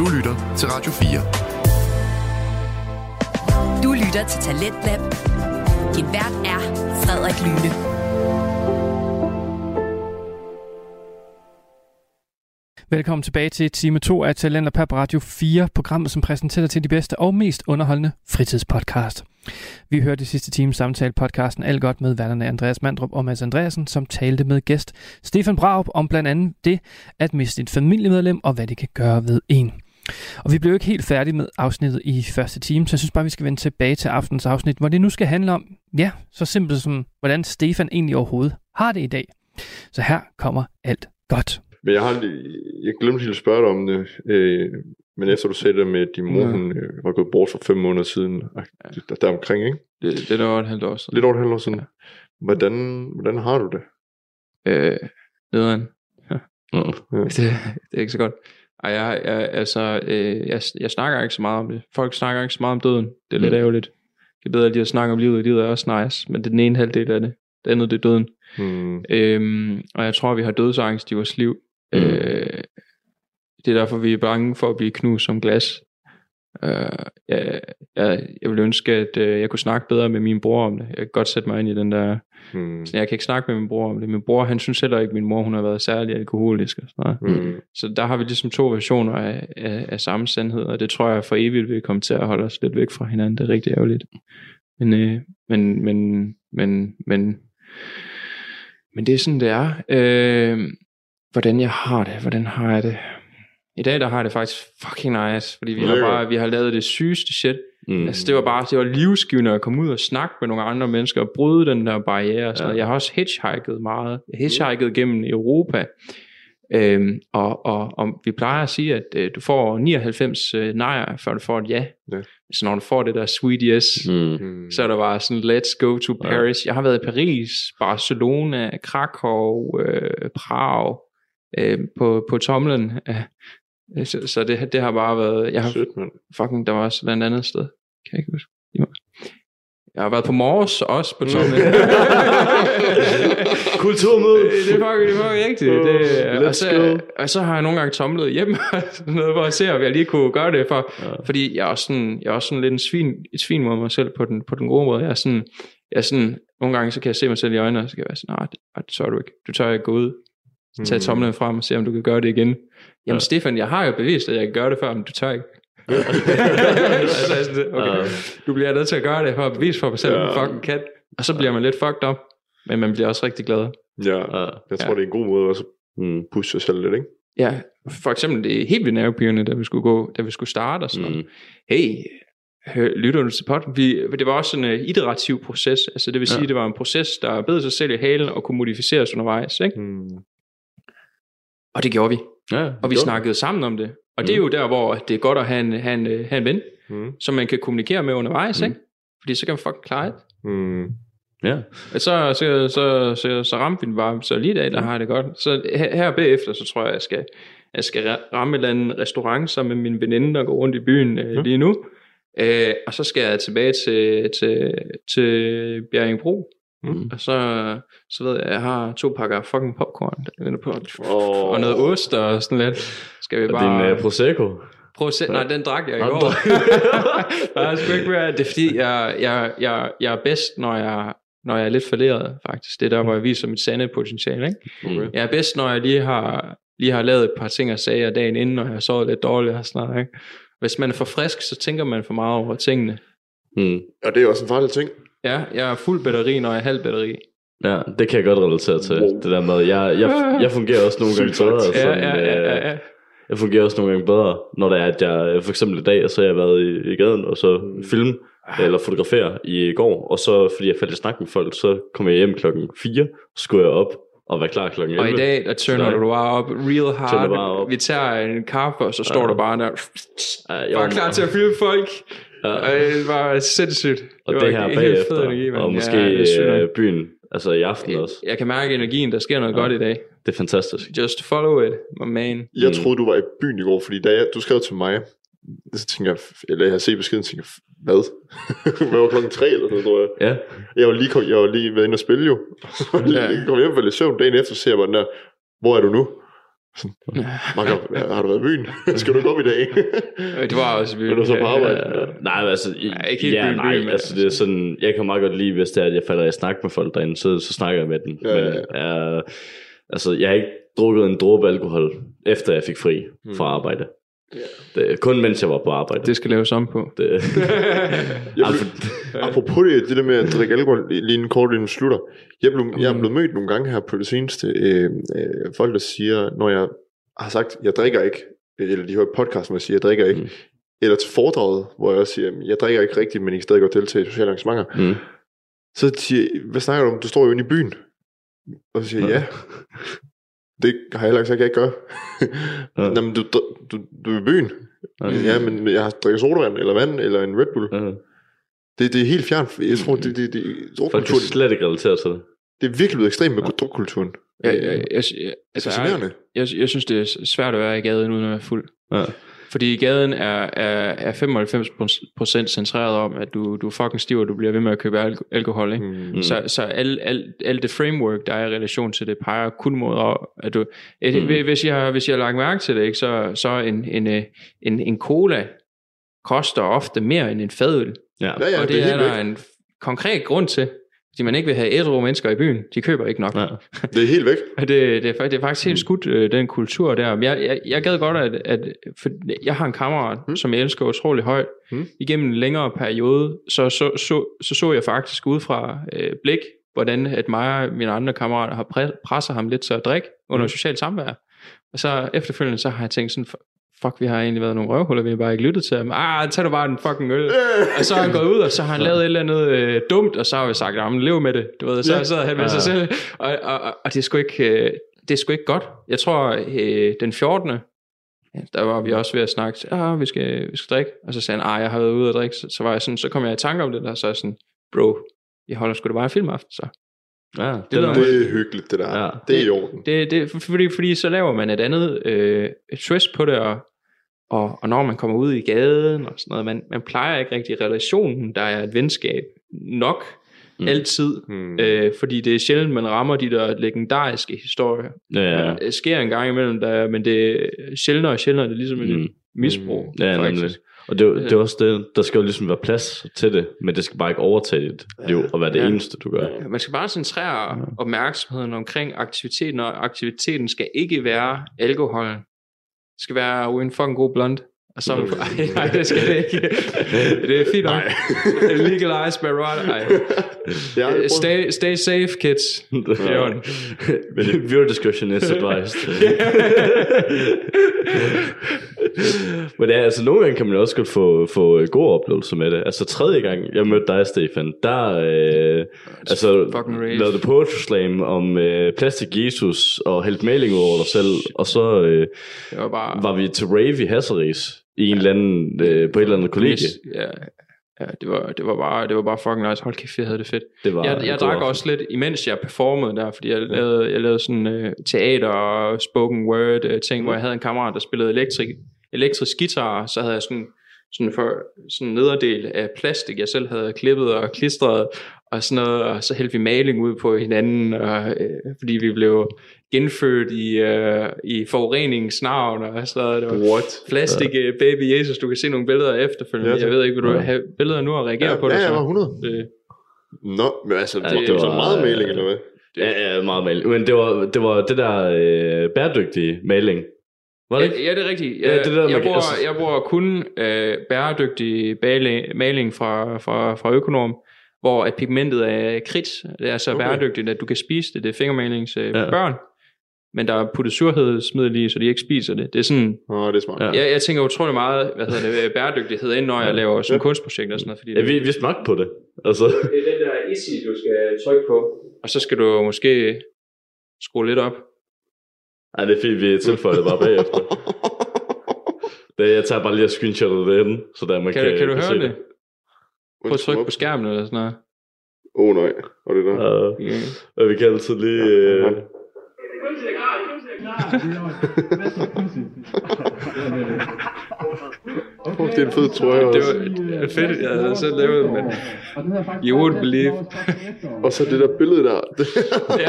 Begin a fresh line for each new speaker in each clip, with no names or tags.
Du lytter til Radio 4.
Du lytter til Talentlab. Din vært er Frederik Lyne.
Velkommen tilbage til time 2 af Talenter på Radio 4, programmet som præsenterer til de bedste og mest underholdende fritidspodcast. Vi hørte i sidste time samtale podcasten Alt godt med værterne Andreas Mandrup og Mads Andreasen, som talte med gæst Stefan Braub om blandt andet det at miste et familiemedlem og hvad det kan gøre ved en. Og vi blev ikke helt færdige med afsnittet i første time, så jeg synes bare, vi skal vende tilbage til aftens afsnit, hvor det nu skal handle om, ja, så simpelt som, hvordan Stefan egentlig overhovedet har det i dag. Så her kommer alt godt.
Men jeg har lige, jeg glemte helt at spørge dig om det, øh, men efter du sagde det med, at din mor
Ja.
hun, øh, var gået bort for fem måneder siden, og der, der omkring, ikke?
Det, det er over et halvt år siden.
Lidt over et halvt år siden. Hvordan, hvordan har du det?
Øh, nederen.
Ja.
Det, det er ikke så godt. Ej, jeg, jeg, altså, øh, jeg, jeg snakker ikke så meget om det. Folk snakker ikke så meget om døden. Det er lidt
Mm.
ærgerligt. Det er bedre, at de snakker om livet. Livet er også nice, men det er den ene halvdel af det. Det andet, det er døden.
Hmm.
Øhm, og jeg tror, vi har dødsangst i vores liv.
Mm.
Øh, det er derfor, vi er bange for at blive knust som glas. Øh, jeg, jeg, jeg vil ønske, at øh, jeg kunne snakke bedre med min bror om det. Jeg kan godt sætte mig ind i den der...
Hmm.
Jeg kan ikke snakke med min bror om det. Min bror, han synes heller ikke, at min mor hun har været særlig alkoholisk. Og sådan noget.
Hmm.
Så der har vi ligesom to versioner af, af, af samme sandhed, og det tror jeg for evigt vil komme til at holde os lidt væk fra hinanden. Det er rigtig ærgerligt. Men, øh, men, men, men, men, men det er sådan, det er. Øh, hvordan jeg har det, hvordan har jeg det? I dag, der har jeg det faktisk fucking nice, fordi vi har bare, vi har lavet det sygeste shit.
Mm.
Altså, det var bare, det var livsgivende at komme ud og snakke med nogle andre mennesker, og bryde den der barriere. Og sådan
Ja.
noget. Jeg har også hitchhiket meget. Jeg har hitchhiket gennem Europa. Øhm, og, og, og vi plejer at sige, at øh, du får 99 øh, nejer, før du får et ja.
Ja.
Så når du får det der sweet yes,
Mm.
Hmm.
så er der bare sådan, let's go to Paris. Jeg har været i Paris, Barcelona, Krakow, øh, Prag, øh, på, på tomlen. Øh, så, så det, det har bare været, jeg har
Sødt, mand.
fucking, der var også et andet sted. Kan jeg ikke huske. Jeg har været på Mors også på tomlen.
Kulturmøde.
det er fucking, det er fucking rigtigt. Det,
Let's
og, så, og så har jeg nogle gange tomlet hjem sådan noget, for at se, om jeg lige kunne gøre det. For,
Ja.
Fordi jeg er også sådan, jeg er også sådan lidt en svin, et svin mod mig selv på den, på den gode måde. Jeg er sådan, jeg er sådan, nogle gange så kan jeg se mig selv i øjnene, og så kan jeg være sådan, nej, det, det tør du ikke. Du tør ikke gå ud, tage
Mm.
tomlen frem og se, om du kan gøre det igen. Jamen
Ja.
Stefan, jeg har jo bevist, at jeg kan gøre det før, men du tør ikke. altså, er sådan, okay. Du bliver nødt til at gøre det for at bevise for mig selv, at du
Ja.
fucking kan. Og så bliver man lidt fucked up, men man bliver også rigtig glad.
Ja, jeg tror,
Ja.
det er en god måde også
Mm.
at pushe sig selv lidt, ikke?
Ja, for eksempel det er helt vildt nervepirrende, da vi skulle gå, da vi skulle starte og sådan noget.
Mm.
Hey, lytter du til pod? Vi, det var også sådan en iterativ proces, altså det vil sige,
Ja.
det var en proces, der bed sig selv i halen og kunne modificeres undervejs, ikke?
Hmm.
Og det gjorde vi,
Ja,
og vi
godt.
snakkede sammen om det. Og det er jo der, hvor det er godt at have en, have en, have en ven,
Hmm.
som man kan kommunikere med undervejs,
Mm.
ikke? Fordi så kan man fucking klare det.
Hmm.
Ja.
Og Så, så, så, så, så ramte vi den bare, så lige i dag, der har jeg det godt. Så her, her bagefter, så tror jeg, jeg skal, jeg skal ra- ramme en eller anden restaurant sammen med min veninde, der går rundt i byen øh, lige nu. Øh, og så skal jeg tilbage til, til, til Bjerringbro.
Mm.
Og så, så ved jeg, at jeg har to pakker fucking popcorn, på,
Åh.
og noget ost og sådan lidt. Skal vi
Og
bare...
din uh, Prosecco.
Se. Nej, den drak jeg i går. er sgu ikke mere. Det er fordi, jeg, jeg, jeg, jeg er bedst, når jeg, når jeg er lidt falderet, faktisk. Det er der, hvor jeg viser mit sande potentiale. Ikke?
Mm.
Jeg er bedst, når jeg lige har, lige har lavet et par ting og sager dagen inden, og jeg har sovet lidt dårligt og sådan noget. Ikke? Hvis man er for frisk, så tænker man for meget over tingene.
Mm.
Og det er også en farlig ting.
Ja, jeg er fuld batteri, når jeg er halv batteri.
Ja, det kan jeg godt relatere til.
Wow.
Det der med, jeg, jeg, jeg fungerer også nogle gange bedre.
Ja,
Sådan,
ja, ja, ja,
øh,
ja.
Jeg fungerer også nogle gange bedre, når det er, at jeg for eksempel i dag, så har jeg været i, i gaden, og så film eller fotografere i går, og så fordi jeg faldt i snak med folk, så kom jeg hjem klokken 4, så skulle jeg op og være klar klokken 11.
Og i dag, der turner du bare op real hard.
op.
Vi tager en kaffe, og så står
Ja.
du bare der.
Ja, jeg
Bare
var-
klar til at filme folk.
Ja.
Og det var sindssygt.
Og
var
det her bagefter,
energi,
og måske
Ja, det
øh, byen, altså i aften også.
Jeg kan mærke energien, der sker noget
Ja.
godt i dag.
Det er fantastisk.
Just follow it, my man.
Jeg
Mm.
troede, du var i byen i går, fordi da jeg, du skrev til mig, så tænker jeg, eller jeg har set beskeden, tænker jeg, hvad? Hvad var klokken tre eller sådan noget, tror jeg.
Ja,
Jeg var lige, kom, jeg var lige været inde og spille jo.
Ja.
jeg kom hjem og faldt i søvn dagen efter, så ser jeg bare den der, hvor er du nu? Marker, har du været i byen? Skal du gå op i dag?
Øh, Det var også
Er du så på arbejde?
Ja, nej, men altså,
Ja, ikke helt
ja,
byen,
nej,
byen, men
altså det er sådan, jeg kan meget godt lide, hvis det er, at jeg falder i snak med folk derinde, så, så snakker jeg med dem.
Ja,
men, ja. altså, jeg har ikke drukket en dråbe alkohol, efter jeg fik fri fra arbejde. Det, er kun mens jeg var på arbejde.
det skal laves om på.
det,
Jeg
altså,
blev, apropos det, det der med at drikke alkohol, lige en kort inden slutter. Jeg, blev, jeg er blevet mødt nogle gange her på det seneste. Øh, øh, folk, der siger, når jeg har sagt, jeg drikker ikke, eller de hører podcast, hvor jeg siger, jeg drikker ikke,
Mm.
eller til foredraget, hvor jeg også siger, jeg drikker ikke rigtigt, men I kan stadig godt deltage i sociale arrangementer.
mm.
Så siger hvad snakker du om? Du står jo inde i byen. Og så siger jeg, ja. Det har jeg heller ikke sagt, jeg ikke gør.
Ja.
Nå, men du, du, du er i byen.
Ja.
Ja, men jeg har drikket sodavand, eller vand, eller en Red Bull.
Ja.
Det, det er helt fjernt. Jeg tror, det, det, det,
Folk
drukkulturen,
kan slet ikke relatere til det.
det er virkelig blevet ekstremt med drukkulturen.
Jeg, jeg, jeg, jeg,
er
altså,
fascinerende.
jeg, jeg synes, det er svært at være i gaden uden at være fuld.
Ja.
Fordi gaden er, er, er 95% centreret om, at du, du er fucking stiv, og du bliver ved med at købe al- alkohol. Ikke?
Mm.
Så, så alt al, al det framework, der er i relation til det, peger kun mod, at du, et,
Mm.
hvis, jeg, hvis jeg har lagt mærke til det, ikke, så, så en, en, øh, en, en cola koster ofte mere end en fadøl.
Ja.
Ja, ja,
og det,
det er
er der en konkret grund til. Fordi man ikke vil have ædru mennesker i byen. De køber ikke nok.
Ja.
Det er helt væk.
Det, det, er, det er faktisk helt skudt, øh, den kultur der. Men Jeg, jeg, jeg gad godt, at, at for jeg har en kammerat,
Mm.
mm. som jeg elsker utrolig højt.
Mm.
Mm. Igennem en længere periode, så så, så, så, så jeg faktisk ud fra øh, blik, hvordan at mig og mine andre kammerater har pre- presset ham lidt til at drikke under
Mm.
socialt samvær. Og så efterfølgende, så har jeg tænkt sådan, fuck, vi har egentlig været nogle røvhuller, vi har bare ikke lyttet til ham. Ah, tag du bare en fucking øl. Og så er han gået ud, og så har han lavet et eller andet øh, dumt, og så har vi sagt, ja, men lev med det. Du ved, så
ja.
sidder han med
Ja.
sig selv. Og, og, og, og det er sgu ikke, øh, det er sgu ikke godt. Jeg tror, øh, den 14. Ja, der var vi også ved at snakke, ah, vi skal, vi skal drikke. Og så sagde han, ah, jeg har været ude at drikke. Så, så var jeg sådan, så kom jeg i tanke om det, der så er jeg sådan, bro, jeg holder sgu da bare en filmaften, så.
Ja,
Det
det
lyder-
er
Det er hyggeligt, det der.
Ja.
Det er i orden.
Det, det, fordi, fordi så laver man et andet øh, et twist på det, og, og, og når man kommer ud i gaden og sådan noget, man, man plejer ikke rigtig relationen, der er et venskab nok
Mm.
mm. altid,
Hmm.
øh, fordi det er sjældent, man rammer de der legendariske historier.
Ja, ja.
Det sker en gang imellem, der, men det er sjældnere og sjældere, det er ligesom
Mm.
et misbrug.
Ja,
faktisk.
nemlig. Og det, er det er også det, der skal jo ligesom være plads til det, men det skal bare ikke overtage dit liv og være det
Ja.
eneste, du gør.
Ja, Man skal bare centrere opmærksomheden omkring aktiviteten, og aktiviteten skal ikke være alkoholen. Skal være en fucking god blond. Og så, ej, nej, det skal det ikke. Det er fint nok. Legalize marijuana. Ej.
Prøvet-
Stay, stay safe, kids. Det er
Men viewer discussion is advised. Men ja, altså nogle gange kan man også godt få, få øh, gode oplevelser med det. Altså tredje gang, jeg mødte dig, Stefan, der øh, altså, lavede du poetry slam om øh, plastik Jesus og hældt maling over dig selv, og så øh,
Det var bare...
var vi til rave i Hasseris i en eller anden, øh, på et eller andet kollegie.
Ja, ja det, var, det, var bare, det var bare fucking nice. Hold kæft, jeg havde det fedt.
Det var,
Jeg,
det
jeg
var-
drak også lidt, imens jeg performede der, fordi jeg lavede, jeg lavede sådan uh, teater og spoken word uh, ting, hvor jeg havde en kammerat, der spillede elektrik, elektrisk guitar, så havde jeg sådan sådan, for, sådan en nederdel af plastik, jeg selv havde klippet og klistret, og sådan noget, og så hældte vi maling ud på hinanden, og, øh, fordi vi blev genfødt i, øh, i forureningens navn, og så det var
What?
plastik øh, baby Jesus, du kan se nogle billeder efterfølgende,
Ja,
jeg ved ikke, vil du
Ja.
have billeder nu og reagere
Ja,
på det?
ja, jeg var 100.
Øh,
Nå, men altså,
Ja,
det,
det
det var så meget maling, eller hvad?
Ja, ja, meget maling. Men det var det, var det der øh, bæredygtige maling. Var det
Ja,
ikke?
ja, det er rigtigt.
Ja,
Jeg,
det er det, man
jeg, bruger,
altså-
jeg bruger kun øh, bæredygtig maling, maling fra, fra, fra økonom, hvor at pigmentet er kridt. Det er så
Okay.
bæredygtigt, at du kan spise det. Det er fingermalings øh,
Ja.
børn. Men der er puttet surhedsmiddel i, så de ikke spiser det. Det er sådan,
Åh, det er smart.
Ja.
jeg, jeg tænker utrolig meget, hvad hedder det, øh, bæredygtighed ind, når jeg laver sådan
Ja.
kunstprojekter og sådan noget. Fordi
Ja, vi, vi smagte på det. Altså,
det er den der easy, du skal trykke på. Og så skal du måske skrue lidt op.
ej, det er fint, vi tilføjer det bare bagefter. Det, jeg tager bare lige og screenshotet det ind, så der man
Kan,
kan,
kan, kan du
se
høre det? Prøv at trykke på skærmen eller sådan noget.
Åh, oh, nej. Og det der.
Okay.
og vi kan altid lige... Uh,
Fuck, det er en fed trøje
Det
også.
var, det var fedt, jeg havde selv lavet det, men you wouldn't believe.
Og så det der billede der.
Ja,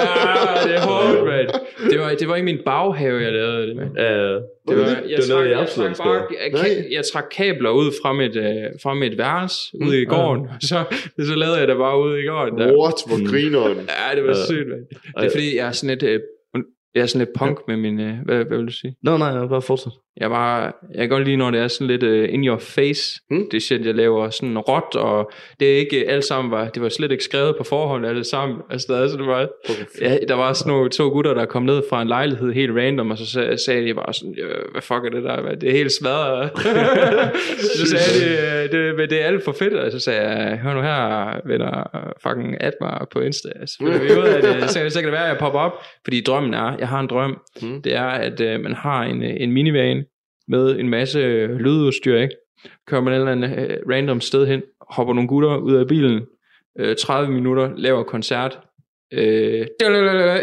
det er hårdt, mand. Det var, det var i min baghave, jeg lavede det, mand.
Ja,
Det var, jeg,
det var
trak, jeg, trak bare, jeg, jeg trak kabler ud fra mit, øh, fra mit værelse ude i gården. Så, så lavede jeg det bare ude i gården. Der.
What? Hvor grineren.
Ja, det var sygt, mand. Det er fordi, jeg er sådan lidt, øh, jeg er sådan lidt punk med min, øh, hvad, hvad vil du sige?
Nå, nej, nej, bare fortsæt.
Jeg, bare, jeg kan godt lide, når det er sådan lidt uh, in your face,
Mm.
det shit, jeg laver sådan råt, og det er ikke alt sammen var, det var slet ikke skrevet på forhånd alle sammen. Altså, der, er sådan, var, ja, der var sådan nogle to gutter, der kom ned fra en lejlighed helt random, og så sag, sagde de bare sådan, "Øh, hvad fuck er det der, det er helt smadret. så sagde de, "Øh, det, men det er alt for fedt, og så sagde jeg, hør nu her, venner, fucking add mig på Insta, så finder vi ud af det, så, så kan det være, at jeg popper op, fordi drømmen er, jeg har en drøm,
Mm.
det er, at øh, man har en, øh, en minivan med en masse øh, lydudstyr, ikke? Kører man et eller andet øh, random sted hen, hopper nogle gutter ud af bilen, øh, 30 minutter, laver koncert, øh,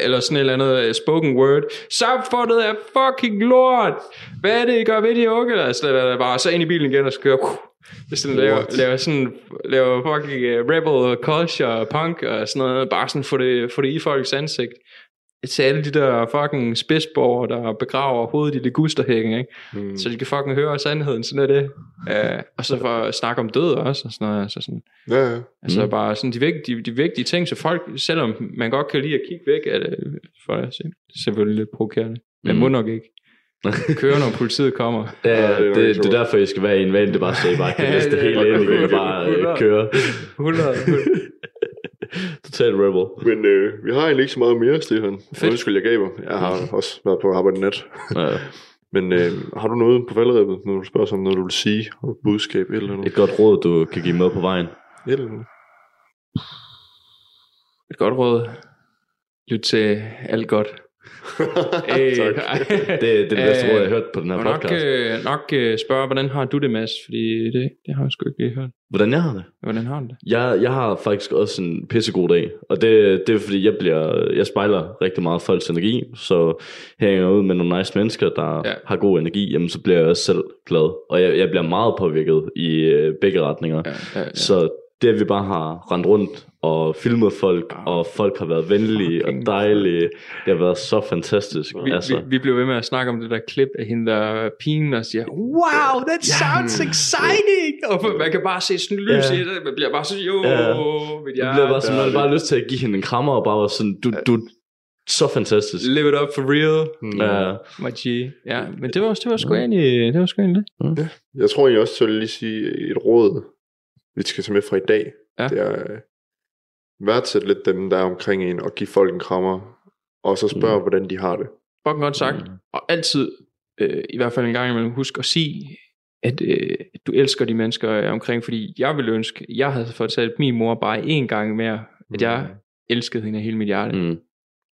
eller sådan et eller andet øh, spoken word. Samfundet er fucking lort! Hvad er det, I gør ved de unge? Altså, der er bare så ind i bilen igen og så kører, uh, den laver, laver sådan, laver fucking uh, rebel culture, punk og sådan noget, bare sådan få det, få det i folks ansigt til alle de der fucking spidsborger, der begraver hovedet i ligusterhækken, ikke?
Mm.
Så de kan fucking høre sandheden, sådan er det. Uh, og så for at snakke om død også, og sådan noget. Altså, sådan,
Ja, ja.
altså
Mm.
bare sådan de, vigtige, de vigtige ting, så folk, selvom man godt kan lide at kigge væk, er det, for at se, det selvfølgelig lidt provokerende. Men
Mm.
må nok ikke. Køre, når politiet kommer.
Ja,
det er
det, det, det, er derfor, I skal være i en van. Det er bare så, I bare kan
Ja,
læse det
det er
hele
bare-
ind. Kan bare øh,
100.
køre.
100.
Total rebel.
Men øh, vi har egentlig ikke så meget mere, Stefan.
Fedt.
Undskyld, jeg mig. Jeg har også været på arbejde i nat.
Ja.
Men øh, har du noget på falderæbet, når du spørger om noget, du vil sige? Og budskab, eller andet?
Et godt råd, du kan give med på vejen.
Et eller andet.
Et godt råd. Lyt til alt godt.
Tak.
Det, det er det bedste
Øh,
råd, jeg har hørt på den her
Og nok,
podcast.
øh, nok øh, spørge, hvordan har du det, Mads? Fordi det, det har jeg sgu ikke lige hørt.
Hvordan jeg har det?
Hvordan har du det?
Jeg, jeg har faktisk også en pissegod dag, og det, det er fordi, jeg, bliver, jeg spejler rigtig meget folks energi, så hænger jeg ud med nogle nice mennesker, der
ja.
har god energi, jamen så bliver jeg også selv glad, og jeg, jeg bliver meget påvirket i øh, begge retninger.
Ja, ja, ja.
Så det, at vi bare har rendt rundt og filmet folk, og folk har været venlige og dejlige, det har været så fantastisk.
Vi,
altså,
vi, vi blev ved med at snakke om det der klip af hende der pigen, og siger, wow, that sounds exciting! Og man kan bare se sådan lys
Ja.
i det, man bliver bare så, jo,
Ja.
mit
jeg
hjerte.
bliver bare, sådan, man bare lyst til at give hende en krammer, og bare sådan, du, du så fantastisk.
Live it up for real,
Mm.
Ja,
my G. Ja, men det var, det var sgu egentlig, det var sgu egentlig det.
Jeg tror egentlig også, vil jeg lige sige et råd, vi skal tage med fra i dag.
Ja.
Det er øh, værdsæt lidt dem, der er omkring en, og give folk en krammer. Og så spørg, mm. hvordan de har det.
Fucking godt sagt.
Mm.
Og altid, øh, i hvert fald en gang imellem, husk at sige, at, øh, du elsker de mennesker øh, omkring, fordi jeg ville ønske, jeg havde fortalt min mor bare én gang mere, at jeg elskede hende af hele mit hjerte. Mm.
mm,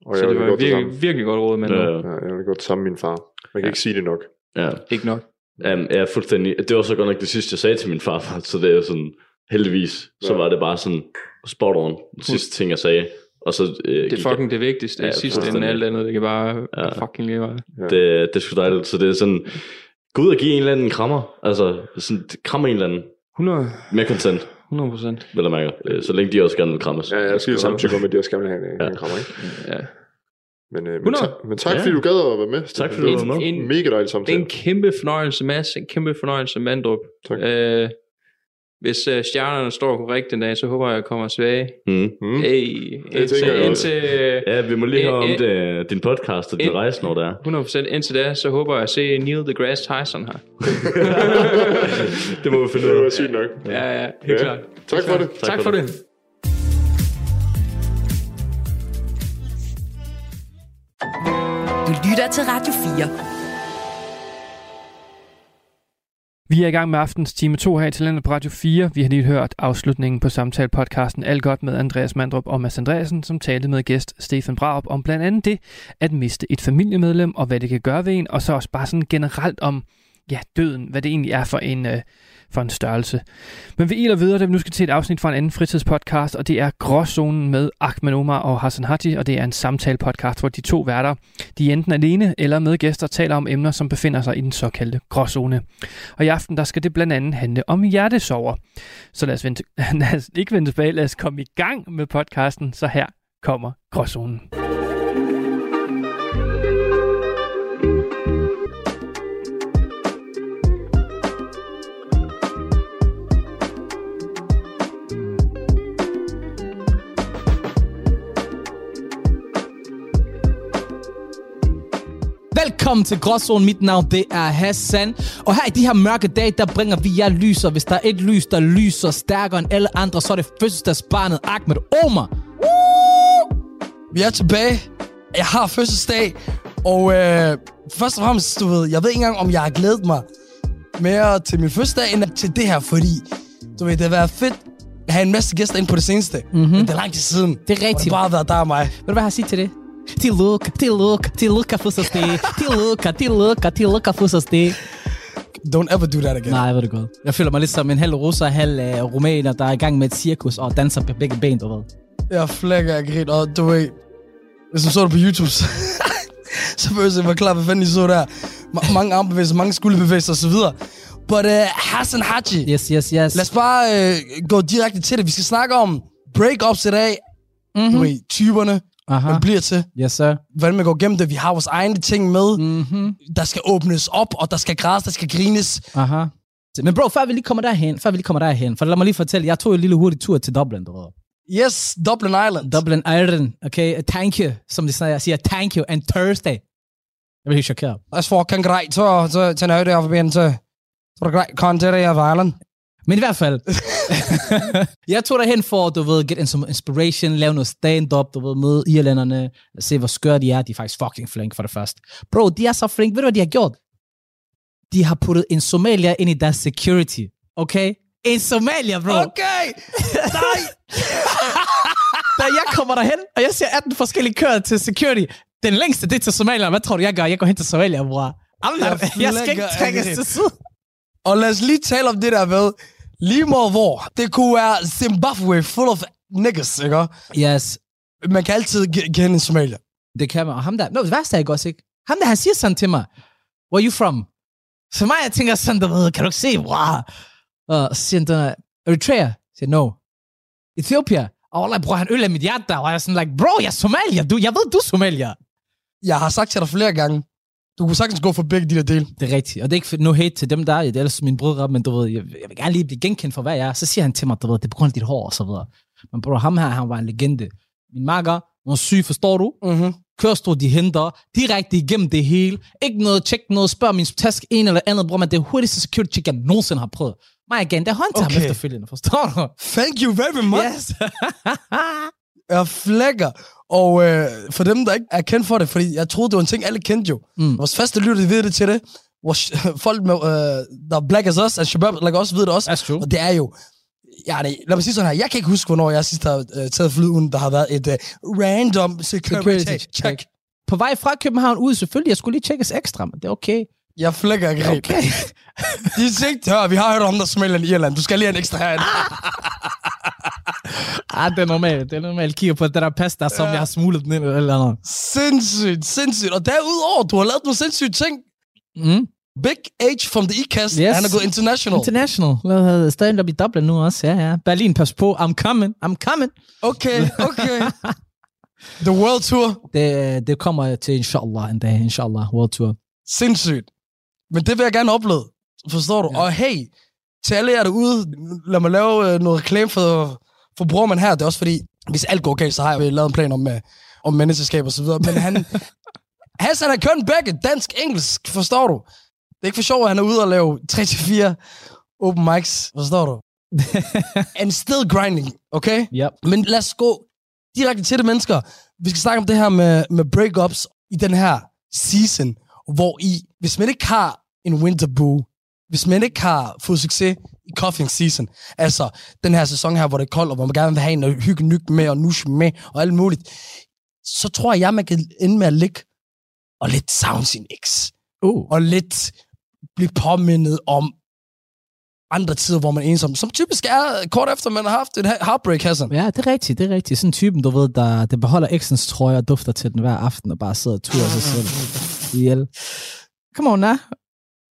Og
Så
jeg
det var virkelig, virkelig godt råd, men
ja,
ja.
Ja, jeg vil godt sammen med min far. Man kan
Ja.
ikke sige det nok.
ja.
ikke nok.
Um, ja, fuldstændig. Det var så godt nok det sidste, jeg sagde til min farfar, så det er jo sådan, heldigvis, så
Ja.
var det bare sådan spot on, den sidste ting, jeg sagde. Og så øh,
Det er fucking det vigtigste,
Ja,
sidste end
fuldstændig.
alt andet, det kan bare
Ja.
fucking lige meget.
Ja.
det, det er sgu dejligt. Så det er sådan, gå ud og give en eller anden en krammer. Altså, sådan, krammer en eller anden
100,
med consent,
100 procent.
vel mærke. Øh, Så længe de også gerne vil krammes.
Ja, jeg siger samtidig om, at de også gerne vil have en,
Ja.
en krammer, ikke?
Ja.
Men, øh, men,
100.
ta- men tak,
Ja.
fordi du gad at være med.
Tak, fordi
Det
du
var
med.
En,
Mega dejlig
det er
samtale.
en kæmpe fornøjelse, Mads. En kæmpe fornøjelse, Mandrup.
Tak.
Øh, hvis øh, stjernerne står korrekt den dag, så håber jeg, at jeg kommer tilbage.
Mm.
Mm.
Hey,
tænker
indtil,
jeg også.
indtil,
Ja, vi må lige høre om
Øh,
det, din podcast og din
øh,
rejse, når det er.
100% indtil da, så håber jeg at se Neil deGrasse Tyson her.
det må vi finde
Det
ud
var
af.
sygt nok.
Ja, ja, helt
Ja.
klart.
Tak for det.
Tak, tak for det.
Du lytter til Radio 4.
Vi er i gang med aftens time 2 her i Talentet på Radio 4. Vi har lige hørt afslutningen på samtale-podcasten Alt godt med Andreas Mandrup og Mads Andreasen, som talte med gæst Stefan Braup om blandt andet det at miste et familiemedlem og hvad det kan gøre ved en, og så også bare sådan generelt om ja, døden, hvad det egentlig er for en, øh, for en størrelse. Men vi iler videre, da vi nu skal til et afsnit fra en anden fritidspodcast, og det er Gråzonen med Ahmed Omar og Hassan Haji, og det er en samtale-podcast, hvor de to værter, de enten alene eller med gæster, taler om emner, som befinder sig i den såkaldte gråzone. Og i aften, der skal det blandt andet handle om hjertesover. Så lad os, vente, lad os ikke vente tilbage, lad os komme i gang med podcasten, så her kommer Gråzonen.
Velkommen til Gråzonen. Mit navn det er Hassan. Og her i de her mørke dage, der bringer vi jer lyser. Hvis der er et lys, der lyser stærkere end alle andre, så er det fødselsdagsbarnet Ahmed Omar.
Vi er tilbage. Jeg har fødselsdag, og øh, først og fremmest, du ved, jeg ved ikke engang, om jeg har glædet mig mere til min fødselsdag, end til det her, fordi, du ved, det har været fedt at have en masse gæster ind på det seneste. Mm-hmm. Men det er lang tid siden.
Det er rigtigt.
Og det har bare været der og mig.
Ved du, hvad jeg har at sige til det? Tillykke, tillykke, tillykke fødselsdag. Tillykke, tillykke, tillykke fødselsdag.
Don't ever do that again.
Nej, ved du godt. Jeg føler mig lidt som en halv russer, halv uh, rumæner, der er i gang med et cirkus og danser på begge ben, du ved.
Jeg flækker af grin, og du ved, hvis du så det på YouTube, så, så behøver jeg være klar, hvad fanden I så der. Ma- mange armbevægelser, mange skulderbevægelser osv. But uh, Hassan Haji,
Yes, yes, yes.
lad os bare uh, gå direkte til det. Vi skal snakke om breakups i dag. Mm-hmm. Du ved, typerne,
Aha.
det bliver til.
Yes, sir.
Hvordan man går gennem det. Vi har vores egne ting med.
Mhm.
Der skal åbnes op, og der skal grædes, der skal grines.
Aha. Men bro, før vi lige kommer derhen, før vi lige kommer derhen, for lad mig lige fortælle, jeg tog en lille hurtig tur til Dublin, du ved.
Yes, Dublin Island.
Dublin Ireland, okay? Thank you, som de siger, siger thank you, and Thursday. Jeg bliver helt chokeret.
That's fucking great. Så, så, så nøje det af forbindelse. Så er det greit content af Island.
Men i hvert fald, jeg tog derhen for, du ved, get in some inspiration, lave noget stand-up, du ved, møde irlænderne, se hvor skøre de er. De er faktisk fucking flink for det første. Bro, de er så flink. Ved du, hvad de har gjort? De har puttet en somalier ind i deres security, okay? En somalier, bro.
Okay! Nej!
Da jeg kommer derhen, og jeg ser 18 forskellige kører til security. Den længste, det er til Somalia. Hvad tror du, jeg gør? Jeg går hen til Somalia, bror.
Jeg
skal ikke trækkes til side.
Og lad os lige tale om det der med, lige meget hvor, det kunne være Zimbabwe full of niggas, ikke?
Yes,
Man kan altid kende en somalier.
det kan man. Og ham der, no, det værste er ikke også, ikke? Ham der, han siger sådan til mig, where are you from? Så mig, jeg tænker sådan, du ved, kan du ikke se, bror? Og så siger han, Eritrea? Jeg siger, no. Ethiopia? Og Allah, bror, han øl mit hjerte. Og jeg er sådan like, bro, jeg er somalier. Du, jeg ved, du er somalier.
Jeg har sagt til dig flere gange, du kunne sagtens gå for begge de der dele.
Det er rigtigt. Og det er ikke no hate til dem, der er. Det er ellers mine brødre, men du ved, jeg, jeg vil gerne lige blive genkendt for, hvad jeg er. Så siger han til mig, du ved, det er på grund af dit hår og så videre. Men bro, ham her, han var en legende. Min makker, var syg, forstår du?
Mm-hmm.
Kørestol, de henter direkte igennem det hele. Ikke noget, tjek noget, spørg min taske en eller andet, bror, men det er hurtigste security check, jeg nogensinde har prøvet. Mig igen, det er hånd til okay. ham efterfølgende, forstår du?
Thank you very much.
Yes.
Jeg flækker. Og øh, for dem, der ikke er kendt for det, fordi jeg troede, det var en ting, alle kendte jo.
Mm.
Vores faste lytter, de ved det til det. Vores folk, med, øh, der er black as us, og Shabab, like også ved det også.
That's true.
Og det er jo... Ja, det, lad mig sige sådan her. Jeg kan ikke huske, hvornår jeg sidst har øh, taget fly, uden der har været et uh, random security,
Security
check.
På vej fra København ud, selvfølgelig, jeg skulle lige tjekkes ekstra, men det er okay.
Jeg flækker ikke okay. De hør, vi har hørt om, der smelter i Irland. Du skal lige have en ekstra herinde.
ah, det er normalt. Det er normalt. Kigger på det der pasta, som jeg har smuglet den ind eller eller andet.
sindssygt, sindssygt. Og derudover, du har lavet nogle sindssyge ting.
Mm.
Big H from the E-Cast,
Yes.
han er gået international.
International. Lavet stand-up i Dublin nu også. Ja, ja. Berlin, pas på. I'm coming. I'm coming.
Okay, okay. The World Tour.
Det, det kommer til inshallah en dag. Inshallah. World Tour.
Sindssygt. Men det vil jeg gerne opleve. Forstår du? Ja. Og hey, til alle jer derude, lad mig lave øh, noget reklame for, for man her. Det er også fordi, hvis alt går galt, så har jeg lavet en plan om, øh, om menneskeskab og så videre. Men han, Hassan har kørt begge, dansk, engelsk, forstår du? Det er ikke for sjovt, at han er ude og lave 3-4 open mics, forstår du? And still grinding, okay?
Yep.
Men lad os gå direkte til det, mennesker. Vi skal snakke om det her med, med breakups i den her season, hvor I, hvis man ikke har en winter boo, hvis man ikke har fået succes i coughing season, altså den her sæson her, hvor det er koldt, og hvor man gerne vil have en hygge nyg med, og nush med, og alt muligt, så tror jeg, man kan ende med at ligge og lidt savne sin eks.
Uh.
Og lidt blive påmindet om andre tider, hvor man er ensom. Som typisk er kort efter, man har haft et heartbreak, Hassan.
Ja, det er rigtigt, det er rigtigt. Sådan en typen, du ved, der, der beholder eksens trøje og dufter til den hver aften, og bare sidder og turer sig selv ihjel. Come on, na.